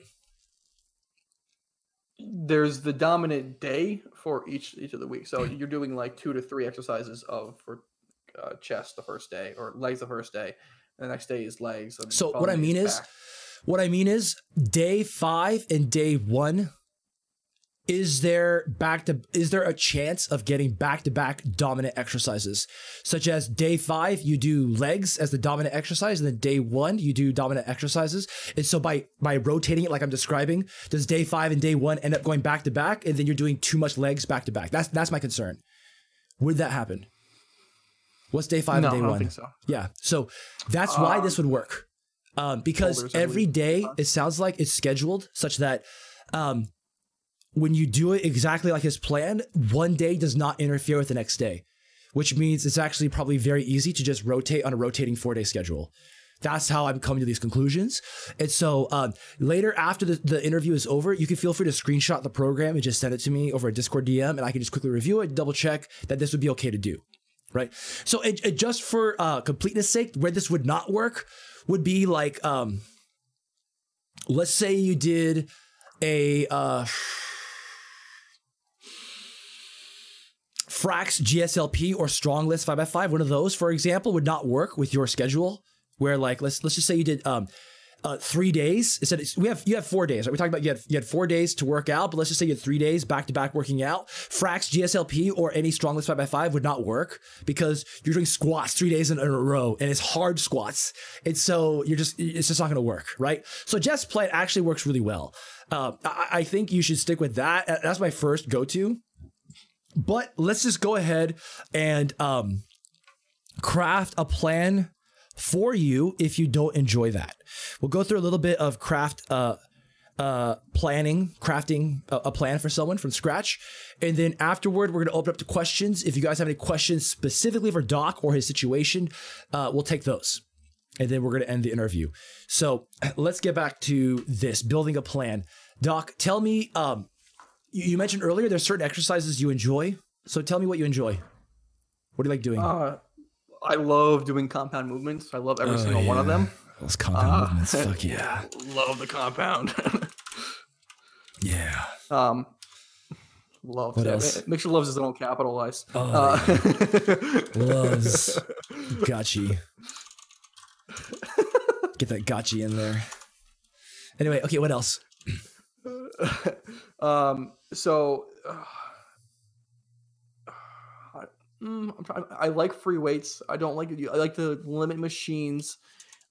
there's the dominant day for each each of the week. So you're doing like two to three exercises of for uh, chest the first day or legs the first day. And the next day is legs. So what I mean is, back. what I mean is, day five and day one, is there back to is there a chance of getting back to back dominant exercises, such as day five you do legs as the dominant exercise, and then day one you do dominant exercises, and so by by rotating it like I'm describing, does day five and day one end up going back to back, and then you're doing too much legs back to back? That's that's my concern. Would that happen? What's day five no, and I day don't one? think so. Yeah. So that's why this would work. Um, because every day it sounds like it's scheduled such that um, when you do it exactly like his plan, one day does not interfere with the next day, which means it's actually probably very easy to just rotate on a rotating four day schedule. That's how I'm coming to these conclusions. And so um, later, after the, the interview is over, you can feel free to screenshot the program and just send it to me over a Discord DM, and I can just quickly review it, double check that this would be okay to do right? So it, it just for uh, completeness sake, where this would not work would be like, um, let's say you did a uh, Phrak's GSLP or StrongLifts 5x5. One of those, for example, would not work with your schedule. Where like let's let's just say you did um, uh, three days instead. Of, we have you have four days. Right? We talked about you had you had four days to work out, but let's just say you had three days back to back working out. Phrak's GSLP or any StrongLifts five by five would not work because you're doing squats three days in a row and it's hard squats, and so you're just it's just not going to work, right? So Jeff's plan actually works really well. Uh, I, I think you should stick with that. That's my first go to. But let's just go ahead and um, craft a plan for you if you don't enjoy that. We'll go through a little bit of craft uh, uh, planning, crafting a, a plan for someone from scratch. And then afterward, we're going to open up to questions. If you guys have any questions specifically for Doc or his situation, uh, we'll take those. And then we're going to end the interview. So let's get back to this building a plan. Doc, tell me, um, you, mentioned earlier there's certain exercises you enjoy. So tell me what you enjoy. What do you like doing? Uh, I love doing compound movements. I love every Oh, single one of them. Those compound Uh, movements. Fuck yeah. Love the compound. Yeah. um, loves What it. else? Mixer loves his own capitalized. Oh, uh, Loves gotchi. Get that gotchi in there. Anyway, okay, what else? um, so uh, I- mm, trying, I like free weights. I don't like I like to limit machines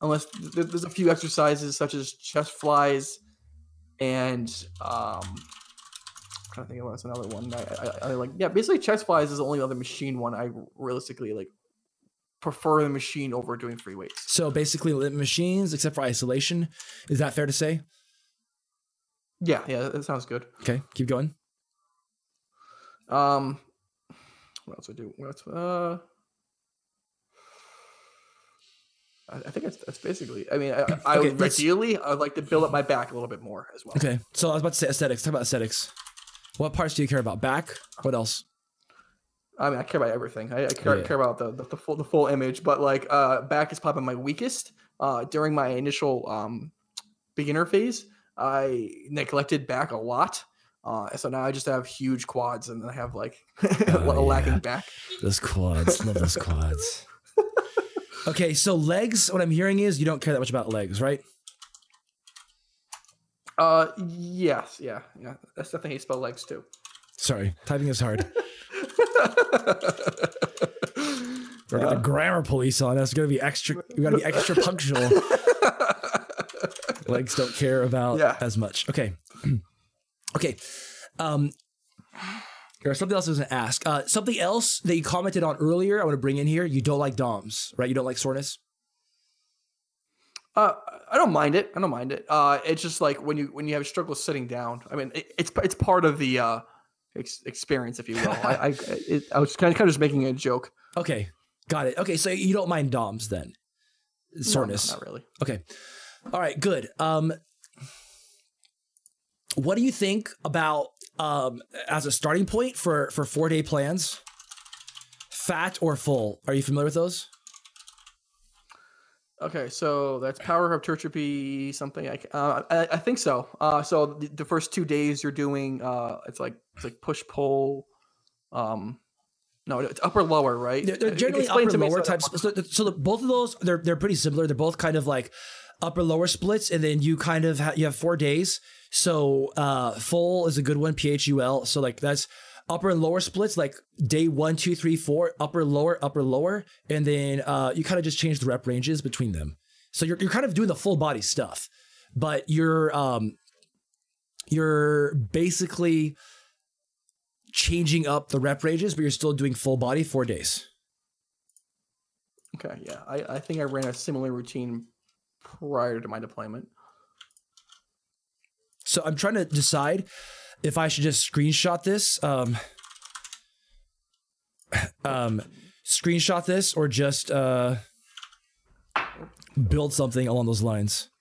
unless th- there's a few exercises such as chest flies and um I'm trying to think of what's another one I, I, I like. Yeah, basically chest flies is the only other machine one I realistically like prefer the machine over doing free weights. So basically, limit machines except for isolation. Is that fair to say? Yeah, yeah, that sounds good. Okay, keep going. Um, what else I do? What else? Uh, I, I think that's that's basically. I mean, I, I Okay, would ideally I'd like to build up my back a little bit more as well. Okay, so I was about to say aesthetics. Talk about aesthetics. What parts do you care about? Back. What else? I mean, I care about everything. I, I care, Yeah. care about the, the the full the full image, but like uh, back is probably my weakest. Uh, during my initial um beginner phase, I neglected back a lot. Uh, so now I just have huge quads, and I have like a Oh, lacking yeah. back. Those quads. Love those quads. Okay, so legs. What I'm hearing is you don't care that much about legs, right? Uh, yes, yeah, yeah. That's the thing you spell legs too. Sorry, typing is hard. We're got the grammar police on us. We're gonna be extra. We gotta be extra punctual. Legs don't care about Yeah. as much. Okay. okay. Um, there's something else I was gonna ask. Uh, something else that you commented on earlier. I want to bring in here. You don't like DOMs, right? You don't like soreness. Uh, I don't mind it. I don't mind it. Uh, it's just like when you when you have a struggle sitting down. I mean, it, it's it's part of the uh, ex- experience, if you will. I I, it, I was kind of, kind of just making a joke. Okay, got it. Okay, so you don't mind DOMs then? No, no, Soreness. not really. Okay. All right, good. Um what do you think about um as a starting point for for 4-day plans? PHAT or PHUL? Are you familiar with those? Okay, so that's power hypertrophy something. I, uh, I I think so. Uh, so the, the first two days you're doing uh, it's like it's like push pull. Um, no, it's upper lower, right? They're, they're Uh, generally explain upper lower so types. So, so the, both of those they're they're pretty similar. They're both kind of like upper lower splits, and then you kind of ha- you have four days. So uh, PHUL is a good one. PHUL. So like that's upper and lower splits. Like day one, two, three, four. Upper, lower, upper, lower, and then uh, you kind of just change the rep ranges between them. So you're you're kind of doing the full body stuff, but you're um you're basically changing up the rep ranges, but you're still doing full body four days. Okay, yeah, I, I think I ran a similar routine prior to my deployment. So I'm trying to decide if I should just screenshot this, um, um, screenshot this, or just uh, build something along those lines.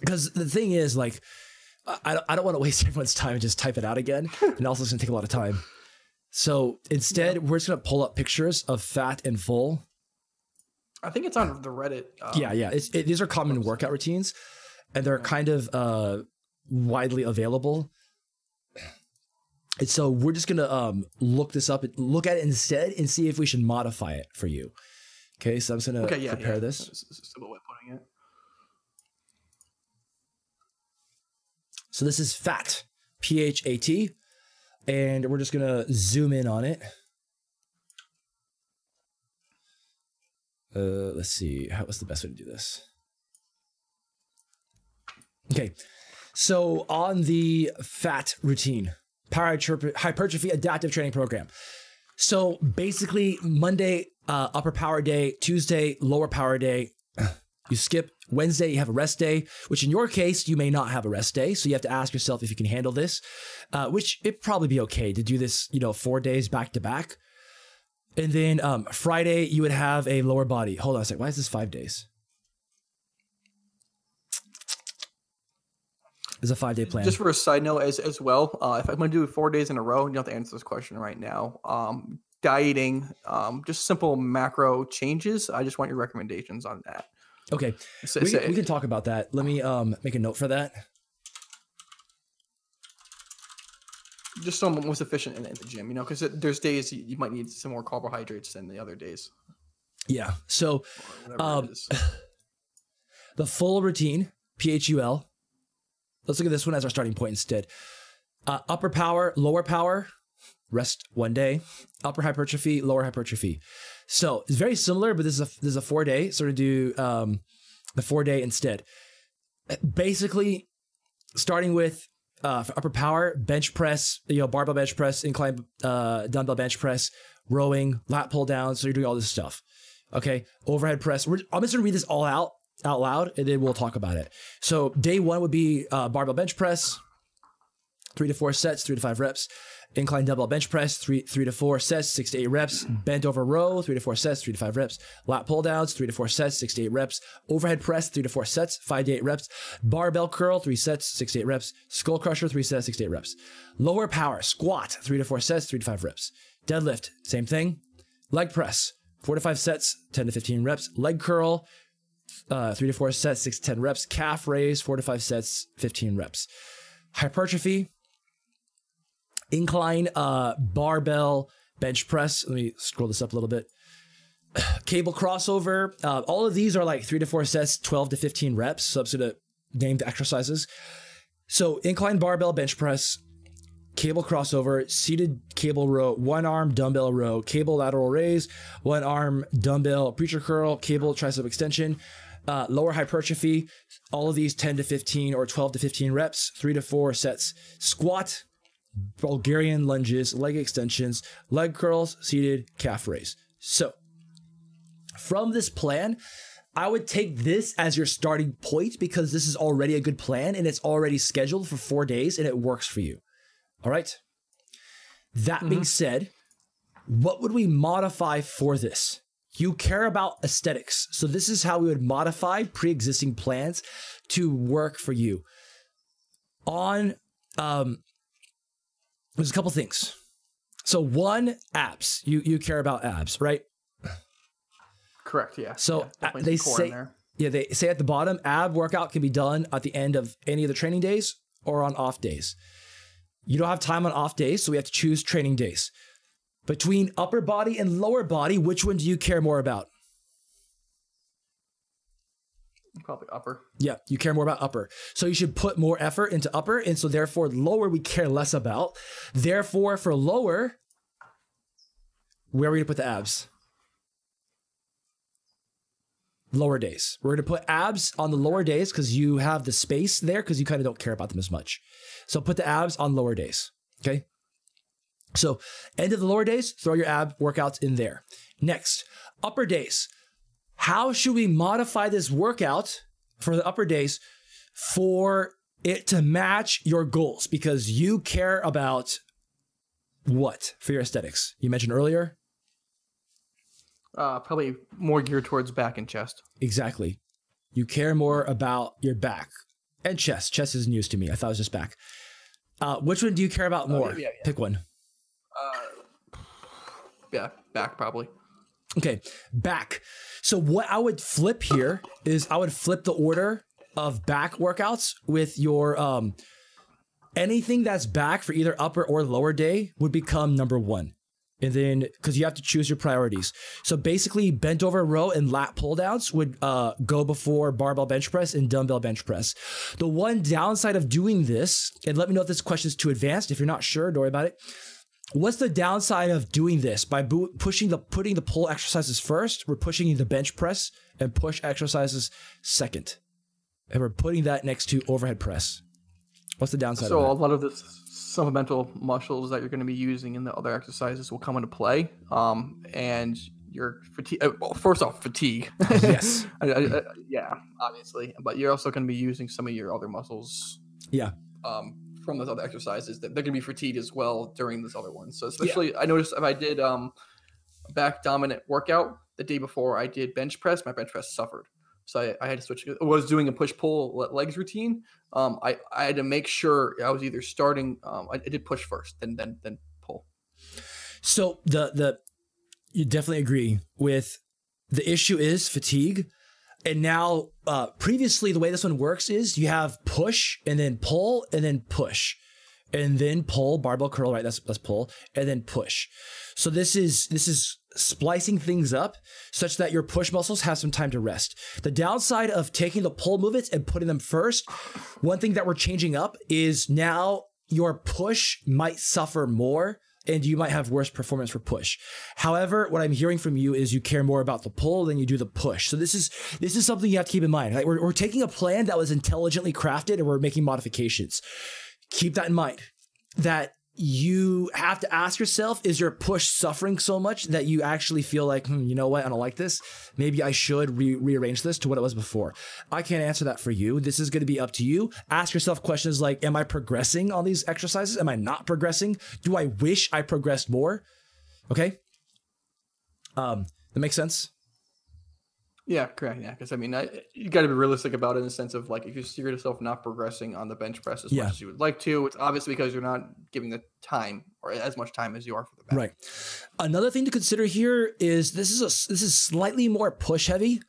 Because the thing is, like, I, I don't- I don't want to waste everyone's time and just type it out again, and also it's gonna take a lot of time. So instead, we're just gonna pull up pictures of PHAT and PHUL. I think it's on the Reddit. Um, yeah, yeah. It's, it, these are common workout routines, and they're kind of uh, widely available. And so we're just gonna um, look this up, and look at it instead, and see if we should modify it for you. Okay, so I'm just gonna Okay, yeah, prepare yeah. this. That's a simple way of putting it. So this is PHAT, P H A T, and we're just gonna zoom in on it. Uh, let's see. How what's the best way to do this? Okay, so on the PHAT routine, power hypertrophy- hypertrophy adaptive training program. So basically, Monday uh, upper power day, Tuesday lower power day. You skip Wednesday, you have a rest day, which in your case, you may not have a rest day. So you have to ask yourself if you can handle this, uh, which it'd probably be okay to do this, you know, four days back to back. And then um, Friday, you would have a lower body. Hold on a second. Why is this five days? It's a five day plan. Just for a side note, as as well, uh, if I'm going to do four days in a row, you don't have to answer this question right now. Um, dieting, um, just simple macro changes. I just want your recommendations on that. Okay. So- we, so- we can talk about that. Let me um, make a note for that. just so I'm most efficient in, in the gym, you know, because there's days you, you might need some more carbohydrates than the other days. Yeah. So Um, the PHUL routine, PHUL. Let's look at this one as our starting point instead. Uh, upper power, lower power, rest one day. Upper hypertrophy, lower hypertrophy. So it's very similar, but this is a this is a four day. So we're gonna do um, the four day instead. Basically, starting with uh, upper power, bench press, you know, barbell bench press, incline uh, dumbbell bench press, rowing, lat pull down. So you're doing all this stuff. Okay, overhead press. We're, I'm just gonna read this all out out loud, and then we'll talk about it. So day one would be uh, barbell bench press, three to four sets, three to five reps. Incline dumbbell bench press, three three to four sets, six to eight reps. Bent over row, three to four sets, three to five reps. Lat pull downs, three to four sets, six to eight reps. Overhead press, three to four sets, five to eight reps. Barbell curl, three sets, six to eight reps. Skull crusher, three sets, six to eight reps. Lower power squat, three to four sets, three to five reps. Deadlift, same thing. Leg press, four to five sets, 10 to 15 reps. Leg curl, uh, three to four sets, six to 10 reps. Calf raise, four to five sets, 15 reps. Hypertrophy, incline uh, barbell bench press. Let me scroll this up a little bit. cable crossover. Uh, all of these are like three to four sets, 12 to 15 reps, substitute named exercises. So incline barbell bench press, cable crossover, seated cable row, one arm dumbbell row, cable lateral raise, one arm dumbbell preacher curl, cable tricep extension, uh, lower hypertrophy. All of these 10 to 15 or 12 to 15 reps, three to four sets. Squat, Bulgarian lunges, leg extensions, leg curls, seated calf raise. So from this plan, I would take this as your starting point because this is already a good plan and it's already scheduled for four days and it works for you. All right. That mm-hmm. being said, what would we modify for this? You care about aesthetics. So, this is how we would modify pre existing plans to work for you. On, um, there's a couple things. So, one, abs. You, you care about abs, right? Correct. Yeah. So yeah, uh, they say, yeah, they say at the bottom, ab workout can be done at the end of any of the training days or on off days. You don't have time on off days, so we have to choose training days. Between upper body and lower body, which one do you care more about? Probably upper. Yeah, you care more about upper. So you should put more effort into upper. And so therefore, lower we care less about. Therefore, for lower, where are we to put the abs? lower days. We're going to put abs on the lower days because you have the space there because you kind of don't care about them as much. So put the abs on lower days. Okay. So end of the lower days, throw your ab workouts in there. Next, upper days. How should we modify this workout for the upper days for it to match your goals? Because you care about what for your aesthetics? You mentioned earlier uh, probably more geared towards back and chest. Exactly. You care more about your back and chest. Chest is news to me. I thought it was just back. Uh, which one do you care about oh, more? yeah, yeah, yeah. Pick one. Uh, yeah, back probably. Okay, back. So what I would flip here is I would flip the order of back workouts with your um anything that's back for either upper or lower day would become number one and then because you have to choose your priorities. So basically, bent over row and lat pull downs would uh, go before barbell bench press and dumbbell bench press. The one downside of doing this, and let me know if this question is too advanced. If you're not sure, don't worry about it. What's the downside of doing this by bo- pushing the putting the pull exercises first? We're pushing the bench press and push exercises second, and we're putting that next to overhead press. What's the downside? So a lot of the supplemental muscles that you're going to be using in the other exercises will come into play. Um, and your fatigue, uh, well, first off, fatigue. Yes. I, I, I, yeah, obviously. But you're also going to be using some of your other muscles. Yeah. Um, from those other exercises that they're going to be fatigued as well during this other one. So especially, yeah. I noticed if I did um, back dominant workout the day before I did bench press, my bench press suffered. So I, I had to switch. I was doing a push pull legs routine. Um, I, I had to make sure I was either starting. Um, I, I did push first, then then then pull. So the the you definitely agree with the issue is fatigue. And now, uh, previously, the way this one works is you have push and then pull and then push. And then pull barbell curl right that's that's pull and then push. So this is this is splicing things up such that your push muscles have some time to rest. The downside of taking the pull movements and putting them first one thing that we're changing up is now your push might suffer more and you might have worse performance for push. However, what I'm hearing from you is you care more about the pull than you do the push. So this is this is something you have to keep in mind. Like we're, we're taking a plan that was intelligently crafted and we're making modifications keep that in mind that you have to ask yourself is your push suffering so much that you actually feel like hmm, you know what? I don't like this. Maybe i should re- rearrange this to what it was before. I can't answer that for you. This is going to be up to you. Ask yourself questions like am i progressing on these exercises? Am i not progressing? Do i wish i progressed more? Okay? Um that makes sense yeah, correct. Yeah, because I mean, I, you got to be realistic about it in the sense of like if you see yourself not progressing on the bench press as yeah. much as you would like to, it's obviously because you're not giving the time or as much time as you are for the bench. Right. Another thing to consider here is this is a this is slightly more push heavy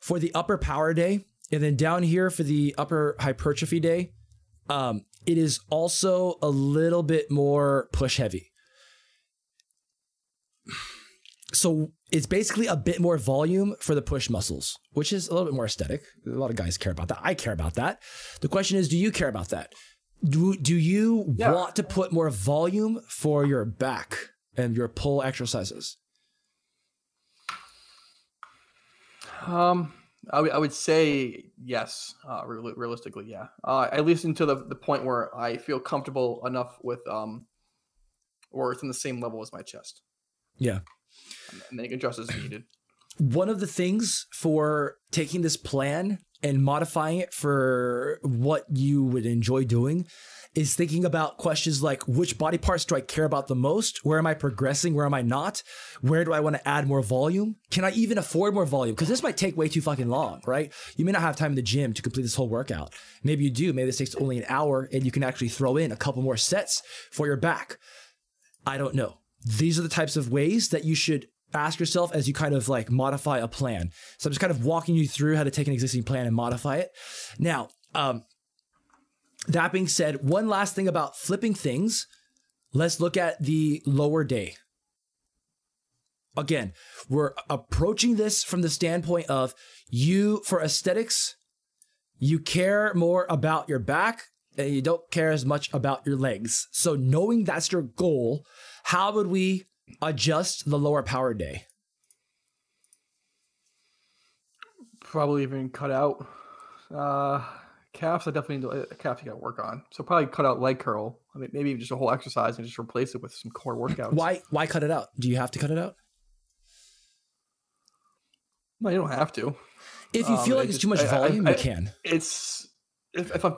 for the upper power day, and then down here for the upper hypertrophy day. Um, it is also a little bit more push heavy so it's basically a bit more volume for the push muscles, which is a little bit more aesthetic. A lot of guys care about that. I care about that. The question is, do you care about that? Do do you Yeah. want to put more volume for your back and your pull exercises? Um, I would- I would say yes. Uh, real- realistically, yeah. Uh, at least until the, the point where I feel comfortable enough with um, or it's in the same level as my chest, Yeah. And then you can adjust as needed. one of the things for taking this plan and modifying it for what you would enjoy doing is thinking about questions like which body parts do I care about the most? Where am I progressing? Where am I not? Where do I want to add more volume? Can I even afford more volume? Because this might take way too fucking long, right? You may not have time in the gym to complete this whole workout. Maybe you do. Maybe this takes only an hour and you can actually throw in a couple more sets for your back. I don't know. These are the types of ways that you should ask yourself as you kind of like modify a plan. So I'm just kind of walking you through how to take an existing plan and modify it. Now, um, that being said, one last thing about flipping things. Let's look at the lower day. Again, we're approaching this from the standpoint of you, for aesthetics, you care more about your back and you don't care as much about your legs. So, knowing that's your goal, how would we adjust the lower power day? Probably even cut out uh, calves. I definitely need to, uh, calves you got to work on. So probably cut out leg curl. I mean, maybe just a whole exercise and just replace it with some core workouts. Why why cut it out? Do you have to cut it out? No, you don't have to. If you Um, feel like it's just- too much I- I- volume, I- you can. It's if, if I'm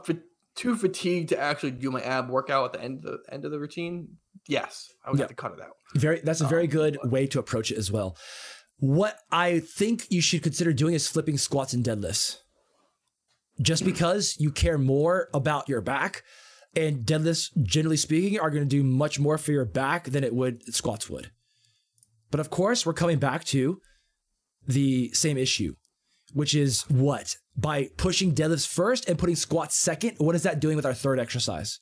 too fatigued to actually do my ab workout at the end of the end of the routine, yes, I would Yeah. have to cut it out. Very that's a very Um, good way to approach it as well. What I think you should consider doing is flipping squats and deadlifts. Just because you care more about your back and deadlifts generally speaking are going to do much more for your back than it would squats would. But of course, we're coming back to the same issue, which is what? By pushing deadlifts first and putting squats second, what is that doing with our third exercise?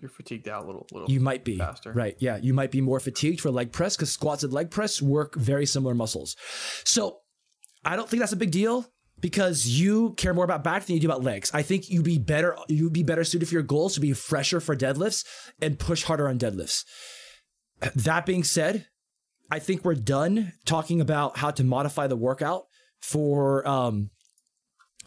You're fatigued out a little, little. You might be faster. right. Yeah, you might be more fatigued for leg press because squats and leg press work very similar muscles. So I don't think that's a big deal because you care more about back than you do about legs. I think you'd be better. You'd be better suited for your goals to be fresher for deadlifts and push harder on deadlifts. That being said, I think we're done talking about how to modify the workout for um,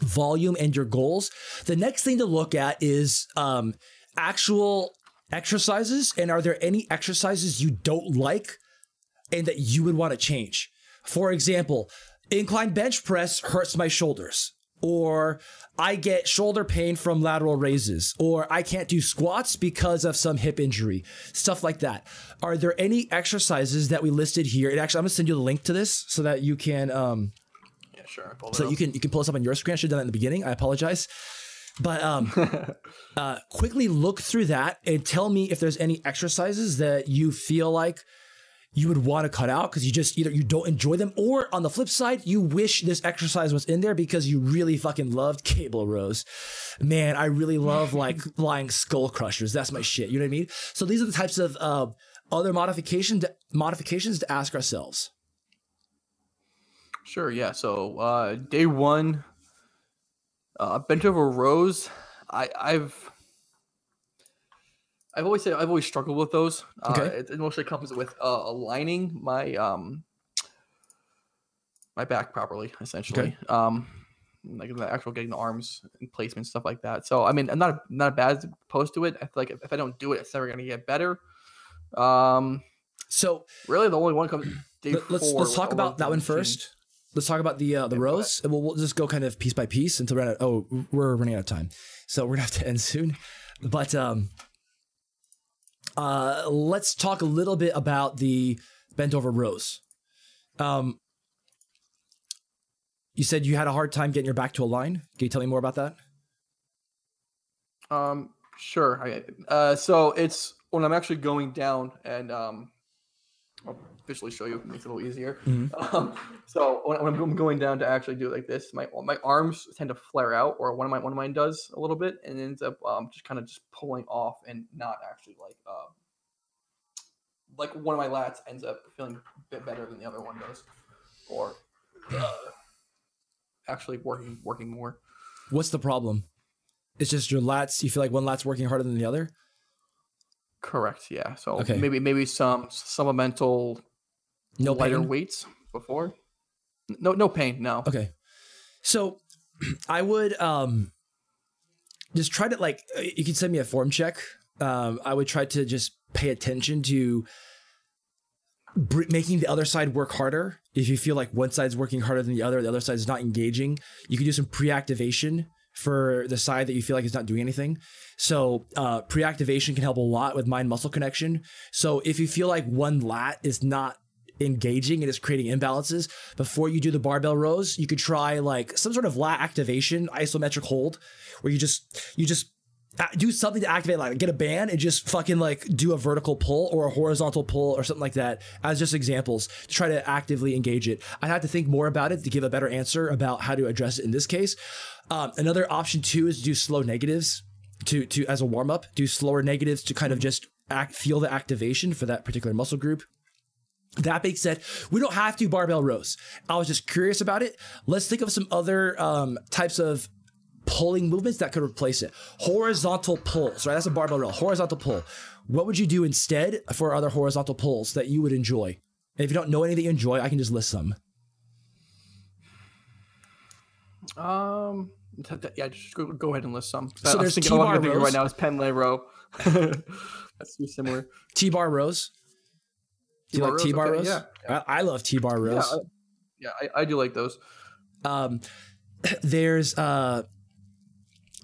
volume and your goals. The next thing to look at is um, actual exercises. And are there any exercises you don't like and that you would want to change? For example, incline bench press hurts my shoulders. Or I get shoulder pain from lateral raises, or I can't do squats because of some hip injury, stuff like that. Are there any exercises that we listed here? And actually, I'm gonna send you the link to this so that you can um, Yeah, sure. So you can you can pull this up on your screen. I should have done that in the beginning. I apologize. But um, uh, quickly look through that and tell me if there's any exercises that you feel like you would want to cut out because you just either you don't enjoy them or on the flip side you wish this exercise was in there because you really fucking loved cable rows man i really love like flying skull crushers that's my shit you know what i mean so these are the types of uh, other modification modifications to ask ourselves Sure, yeah. So uh, day one, uh, bent over rows. I, I've I've always said I've always struggled with those. Uh, Okay. it, it mostly comes with uh, aligning my um my back properly, essentially. Um, like the actual getting the arms in placement, stuff like that. So I mean, I'm not not bad opposed to it. I feel like if, if I don't do it, it's never gonna get better. Um, so really, the only one comes day Let- let's let's talk about that one first. Let's talk about the uh, the Yeah, rows. and We'll, we'll just go kind of piece by piece until we're at, oh we're running out of time, so we're gonna have to end soon. But um, uh, let's talk a little bit about the bent over rows. Um, you said you had a hard time getting your back to align. Can you tell me more about that? Um, sure. I, uh, so it's when I'm actually going down, and um, I'll visually show you. If it makes it a little easier. Mhm. Um, so when, when I'm going down to actually do it like this, my my arms tend to flare out, or one of my one of mine does a little bit, and ends up um, just kind of just pulling off and not actually like uh, like one of my lats ends up feeling a bit better than the other one does, or uh, actually working working more. What's the problem? It's just your lats. You feel like one lat's working harder than the other. Correct. Yeah. So Okay. maybe maybe some supplemental No lighter pain? weights before. No no pain. No. Okay. So I would um just try to like uh, you can send me a form check. Um I would try to just pay attention to br- making the other side work harder. If you feel like one side's working harder than the other, the other side's not engaging, you can do some pre-activation for the side that you feel like is not doing anything. So uh, pre-activation can help a lot with mind muscle connection. So if you feel like one lat is not engaging and is creating imbalances before you do the barbell rows you could try like some sort of lat activation isometric hold where you just you just do something to activate like get a band and just fucking like do a vertical pull or a horizontal pull or something like that as just examples to try to actively engage it i'd have to think more about it to give a better answer about how to address it in this case um, another option too is to do slow negatives to to as a warm-up do slower negatives to kind of just act, feel the activation for that particular muscle group that being said, we don't have to barbell rows. I was just curious about it. Let's think of some other um, types of pulling movements that could replace it. Horizontal pulls, right? That's a barbell row. Horizontal pull. What would you do instead for other horizontal pulls that you would enjoy? And if you don't know any that you enjoy, I can just list some. Um. t- t- Yeah. Just go, go ahead and list some. So there's thinking, I T-bar can think of rows. right now is Pendlay row. That's too similar. T-bar rows. Do you T-bar like rows, T-bar okay, rows? yeah. I, I love T-bar Yeah. rows. I, yeah. I, I do like those. um, there's uh,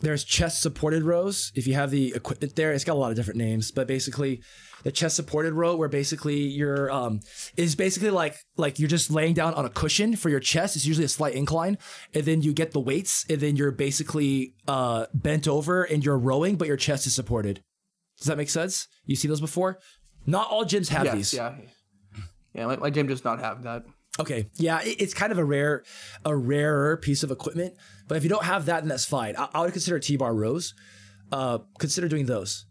there's chest supported rows. If you have the equipment there, it's got a lot of different names, but basically, the chest supported row, where basically you're um, is basically like like you're just laying down on a cushion for your chest. It's usually a slight incline, and then you get the weights, and then you're basically uh, bent over and you're rowing, but your chest is supported. Does that make sense? You see those before? Not all gyms have yes. these. Yeah. Yeah. My, my gym does not have that. Okay, yeah, it- it's kind of a rare, a rarer piece of equipment. But if you don't have that, then that's fine. I, I would consider T-bar rows. Uh, consider doing those,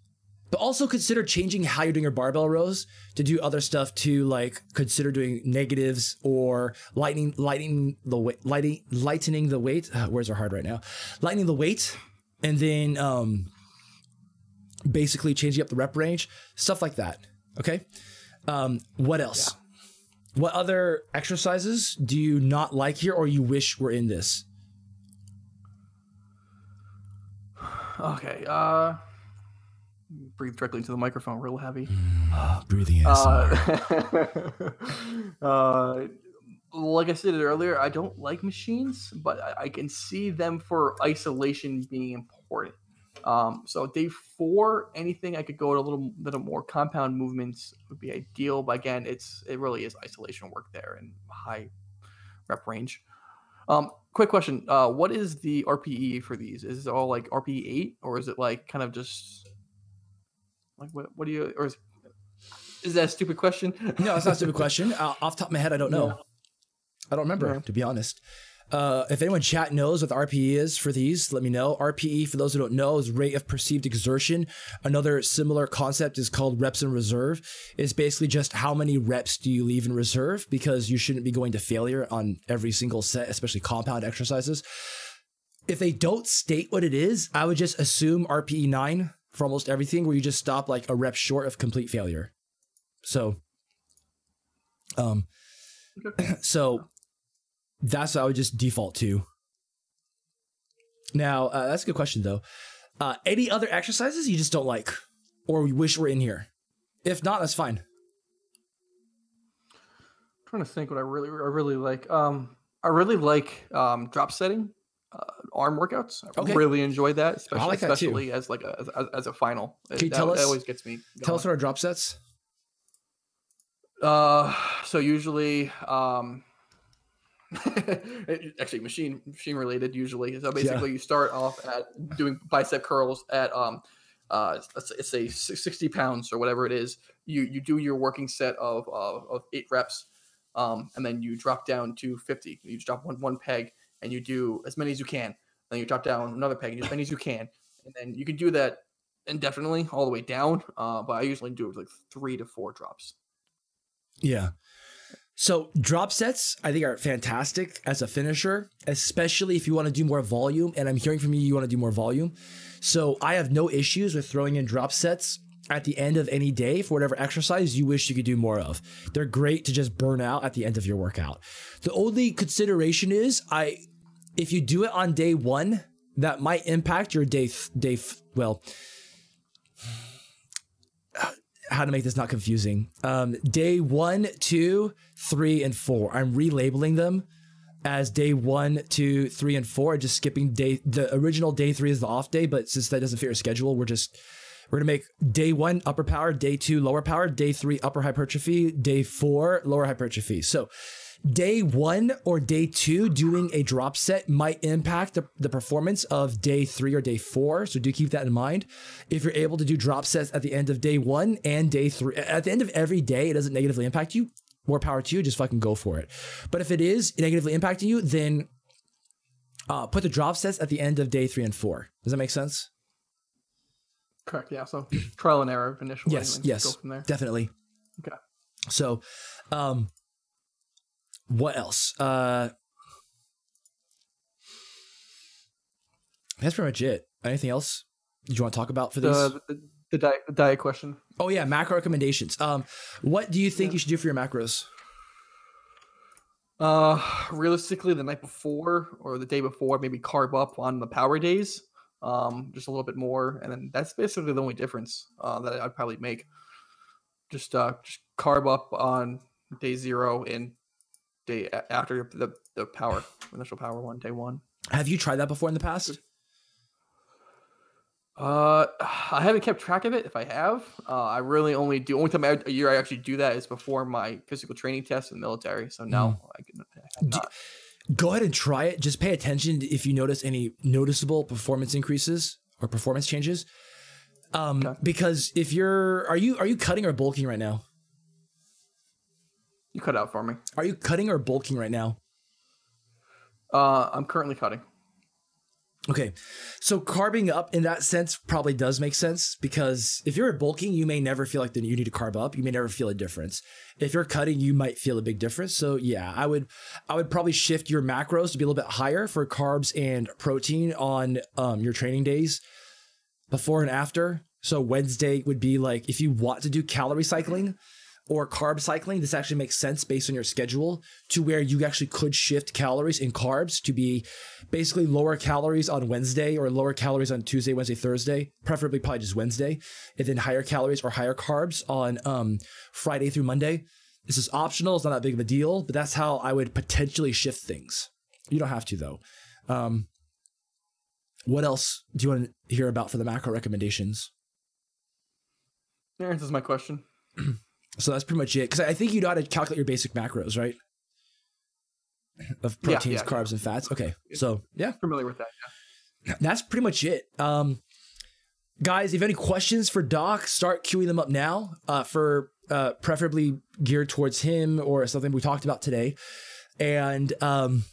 but also consider changing how you're doing your barbell rows to do other stuff too. Like consider doing negatives or lightening, lightening the weight, lighting, lightening the weight. Uh, words are hard right now. Lightening the weight, and then um, basically changing up the rep range, stuff like that. Okay. Um, what else? What other exercises do you not like here or you wish were in this? Okay. Uh. Breathe directly into the microphone, real heavy. Breathing Uh, uh, like I said earlier, I don't like machines, but I, I can see them for isolation being important. Um, so day four, anything I could go to a little little more compound movements would be ideal. But again, it's it really is isolation work there and high rep range. Um, quick question: uh, What is the RPE for these? Is it all like RPE eight, or is it like kind of just like what? What do you? Or is, is that a stupid question? No, it's not a stupid question. Uh, off the top of my head, I don't know. Yeah. I don't remember, Yeah. to be honest. Uh, if anyone chat knows what the RPE is for these, let me know. RPE, for those who don't know, is rate of perceived exertion. Another similar concept is called reps in reserve. It's basically just how many reps do you leave in reserve because you shouldn't be going to failure on every single set, especially compound exercises. If they don't state what it is, I would just assume RPE 9 for almost everything, where you just stop like a rep short of complete failure. So, um, so that's what I would just default to. Now, uh, that's a good question though. Uh, any other exercises you just don't like, or you wish were in here? If not, that's fine. I'm trying to think what I really, I really like. Um, I really like um, drop setting, uh, arm workouts. I Okay. really enjoy that, especially, like that especially as like a as, as- as a final. Can you that, tell that us- always gets me. Tell us what our drop sets. Uh, so usually, um, actually machine machine related usually. So basically, you start off at doing bicep curls at um, uh, let's, say sixty pounds or whatever it is. You you do your working set of of, of eight reps, um, and then you drop down to fifty. You just drop one one peg, and you do as many as you can. Then you drop down another peg, and as many as you can, and then you can do that indefinitely all the way down. Uh, but I usually do it with like three to four drops. Yeah. So drop sets, I think, are fantastic as a finisher, especially if you want to do more volume. And I'm hearing from you, you want to do more volume. So I have no issues with throwing in drop sets at the end of any day for whatever exercise you wish you could do more of. They're great to just burn out at the end of your workout. The only consideration is I, if you do it on day one, that might impact your day day well how to make this not confusing. Um, day one, two, three, and four. I'm relabeling them as day one, two, three, and four. Just skipping day. The original day three is the off day, but since that doesn't fit your schedule, we're just we're gonna make day one upper power, day two lower power, day three upper hypertrophy, day four lower hypertrophy. So day one or day two doing a drop set might impact the, the performance of day three or day four. So do keep that in mind. If you're able to do drop sets at the end of day one and day three, at the end of every day, it doesn't negatively impact you. More power to you. Just fucking go for it. But if it is negatively impacting you, then uh, put the drop sets at the end of day three and four. Does that make sense? Correct. Yeah. So trial and error initially. Yes. Yes. Definitely. Okay. So, um, what else? Uh, that's pretty much it. Anything else you want to talk about for this? The, the, the, diet, diet question. Oh yeah, macro recommendations. Um, what do you think yeah. you should do for your macros? Uh, realistically, the night before or the day before, maybe carb up on the power days. Um, just a little bit more, and then that's basically the only difference uh, that I'd probably make. Just uh, just carb up on day zero and day after the the power initial power one day one. Have you tried that before in the past? Uh, I haven't kept track of it. If I have, uh, I really only do. Only time I, a year I actually do that is before my physical training test in the military. So no, mm. I can. I go ahead and try it. Just pay attention if you notice any noticeable performance increases or performance changes. Um, okay. because if you're, are you are you cutting or bulking right now? You cut out for me. Are you cutting or bulking right now? Uh, I'm currently cutting. Okay. So carbing up in that sense probably does make sense because if you're bulking, you may never feel like that you need to carb up. You may never feel a difference. If you're cutting, you might feel a big difference. So yeah, I would I would probably shift your macros to be a little bit higher for carbs and protein on um, your training days before and after. So Wednesday would be like if you want to do calorie cycling, or carb cycling, this actually makes sense based on your schedule to where you actually could shift calories in carbs to be basically lower calories on Wednesday or lower calories on Tuesday, Wednesday, Thursday, preferably probably just Wednesday, and then higher calories or higher carbs on um, Friday through Monday. This is optional, it's not that big of a deal, but that's how I would potentially shift things. You don't have to though. Um, what else do you want to hear about for the macro recommendations? That answers my question. So that's pretty much it. Because I think you know how to calculate your basic macros, right? Of proteins, yeah, yeah, carbs, yeah. and fats. Okay, so yeah, familiar with that. Yeah. That's pretty much it. Um, guys, if you have any questions for Doc, start queuing them up now. Uh, for uh, preferably geared towards him or something we talked about today. And um,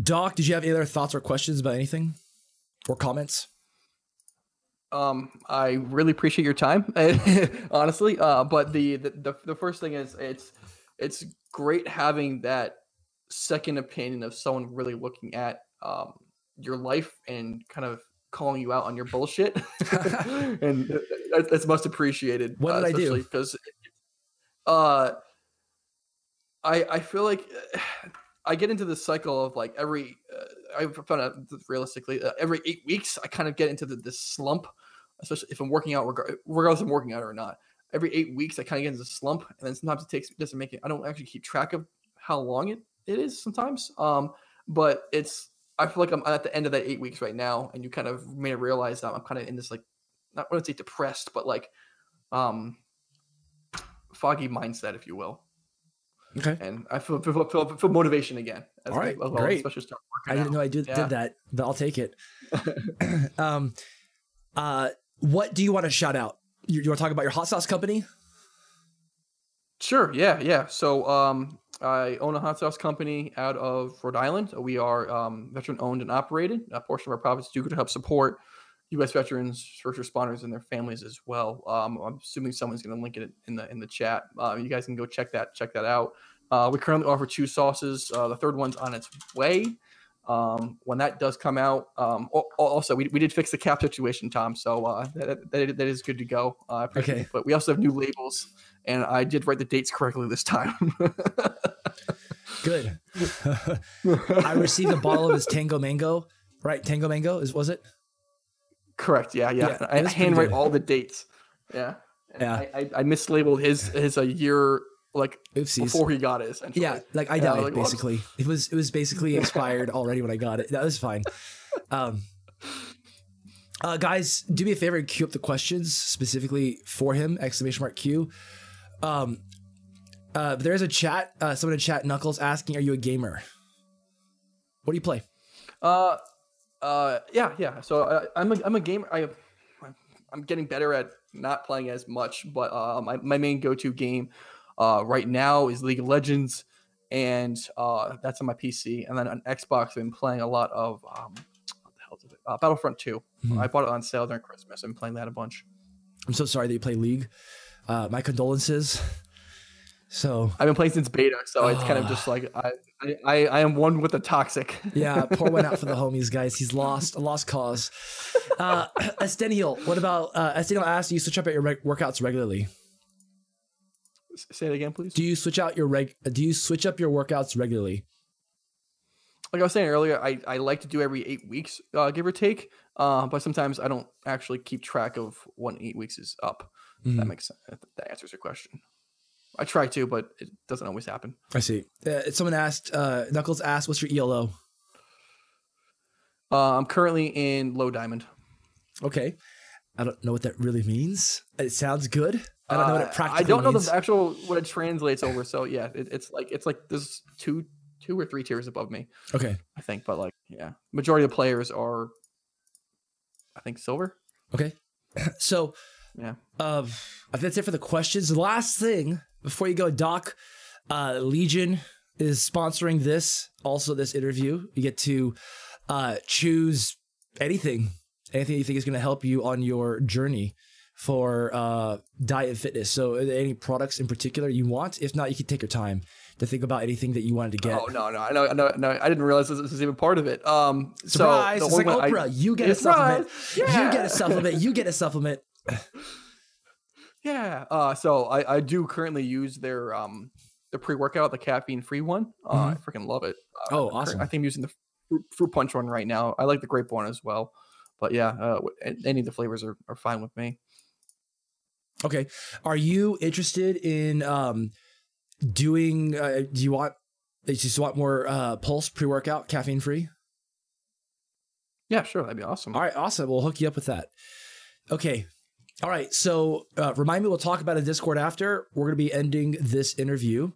Doc, did you have any other thoughts or questions about anything or comments? Um, I really appreciate your time, honestly. Uh, but the, the the first thing is it's it's great having that second opinion of someone really looking at um your life and kind of calling you out on your bullshit, and that's, most appreciated. What uh, did I do? Because uh, I I feel like I get into this cycle of like every uh, I found out realistically uh, every eight weeks I kind of get into the, this slump, especially if I'm working out, regardless I'm working out or not. Every eight weeks I kind of get into the slump, and then sometimes it takes doesn't make it. I don't actually keep track of how long it, it is sometimes. Um, but it's I feel like I'm at the end of that eight weeks right now, and you kind of it realize that I'm kind of in this like not I wouldn't say depressed, but like um foggy mindset, if you will. Okay. And I feel feel, feel, feel motivation again. All right, well, great. I didn't out. know I did, yeah. did that, but I'll take it. um, uh, what do you want to shout out? You, you want to talk about your hot sauce company? Sure. Yeah. Yeah. So, um, I own a hot sauce company out of Rhode Island. We are um, veteran owned and operated. A portion of our profits do go to help support U.S. veterans, first responders, and their families as well. Um, I'm assuming someone's going to link it in the in the chat. Uh, you guys can go check that check that out. Uh, we currently offer two sauces. Uh, the third one's on its way. Um, when that does come out, um, also we, we did fix the cap situation, Tom. So uh, that, that, that is good to go. Uh, okay. it. But we also have new labels, and I did write the dates correctly this time. good. I received a bottle of his Tango Mango. Right, Tango Mango is was it? Correct. Yeah, yeah. yeah I handwrite all the dates. Yeah. And yeah. I, I, I, mislabeled his his a year like Oopsies. before he got it. Yeah, like I died like, basically. Whoops. It was it was basically expired already when I got it. That was fine. Um, uh, guys, do me a favor and queue up the questions specifically for him! Exclamation mark Q. Um, uh, there's a chat. Uh, someone in chat, Knuckles, asking, "Are you a gamer? What do you play?" Uh, uh, yeah, yeah. So uh, I'm a I'm a gamer. I I'm getting better at not playing as much, but uh, my my main go to game uh, right now is League of Legends, and uh, that's on my PC. And then on Xbox, I've been playing a lot of um, what the hell is it? Uh, Battlefront 2. Mm-hmm. I bought it on sale during Christmas. I've been playing that a bunch. I'm so sorry that you play League. Uh, my condolences. So I've been playing since beta, so it's kind of just like I, I, I am one with the toxic. yeah, pour one out for the homies, guys. He's lost, a lost cause. Uh, Estenial, what about uh, Estenial asked you switch up at your workouts regularly? Say it again, please. Do you switch out your reg? Do you switch up your workouts regularly? Like I was saying earlier, I, I like to do every eight weeks, uh, give or take. Uh, but sometimes I don't actually keep track of when eight weeks is up. Mm-hmm. That makes sense. That answers your question. I try to, but it doesn't always happen. I see. Uh, someone asked, uh, Knuckles asked, "What's your ELO?" Uh, I'm currently in low diamond. Okay, I don't know what that really means. It sounds good. I don't know what it practically. Uh, I don't know means. the actual what it translates over. So yeah, it, it's like it's like there's two two or three tiers above me. Okay, I think, but like yeah, majority of the players are, I think, silver. Okay, so yeah, uh, I think that's it for the questions. The last thing before you go, Doc, uh, Legion is sponsoring this. Also, this interview, you get to uh, choose anything, anything you think is going to help you on your journey for uh, diet and fitness. So, any products in particular you want? If not, you can take your time to think about anything that you wanted to get. Oh no, no, I know, no, no, I didn't realize this was even part of it. Um, surprise! So it's like Oprah. I, you get a supplement. You get a supplement. You get a supplement. Yeah. Uh, so I, I do currently use their um the pre workout, the caffeine free one. Uh, mm-hmm. I freaking love it. Uh, oh, awesome! I think I'm using the fruit, fruit, punch one right now. I like the grape one as well. But yeah, uh, any of the flavors are, are fine with me. Okay. Are you interested in um, doing? Uh, do you want? Do you just want more uh, Pulse pre workout, caffeine free? Yeah, sure. That'd be awesome. All right, awesome. We'll hook you up with that. Okay. All right. So uh, remind me, we'll talk about a Discord after. We're going to be ending this interview.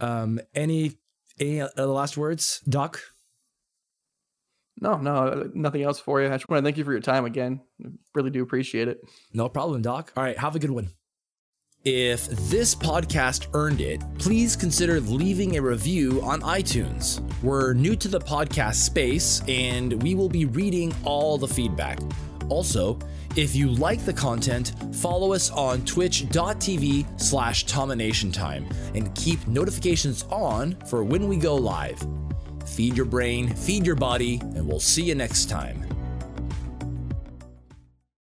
Um, any any other last words, Doc? No, no, nothing else for you. I just want to thank you for your time again. I really do appreciate it. No problem, Doc. All right, have a good one. If this podcast earned it, please consider leaving a review on iTunes. We're new to the podcast space and we will be reading all the feedback. Also, if you like the content, follow us on twitch.tv slash Time and keep notifications on for when we go live. Feed your brain, feed your body, and we'll see you next time.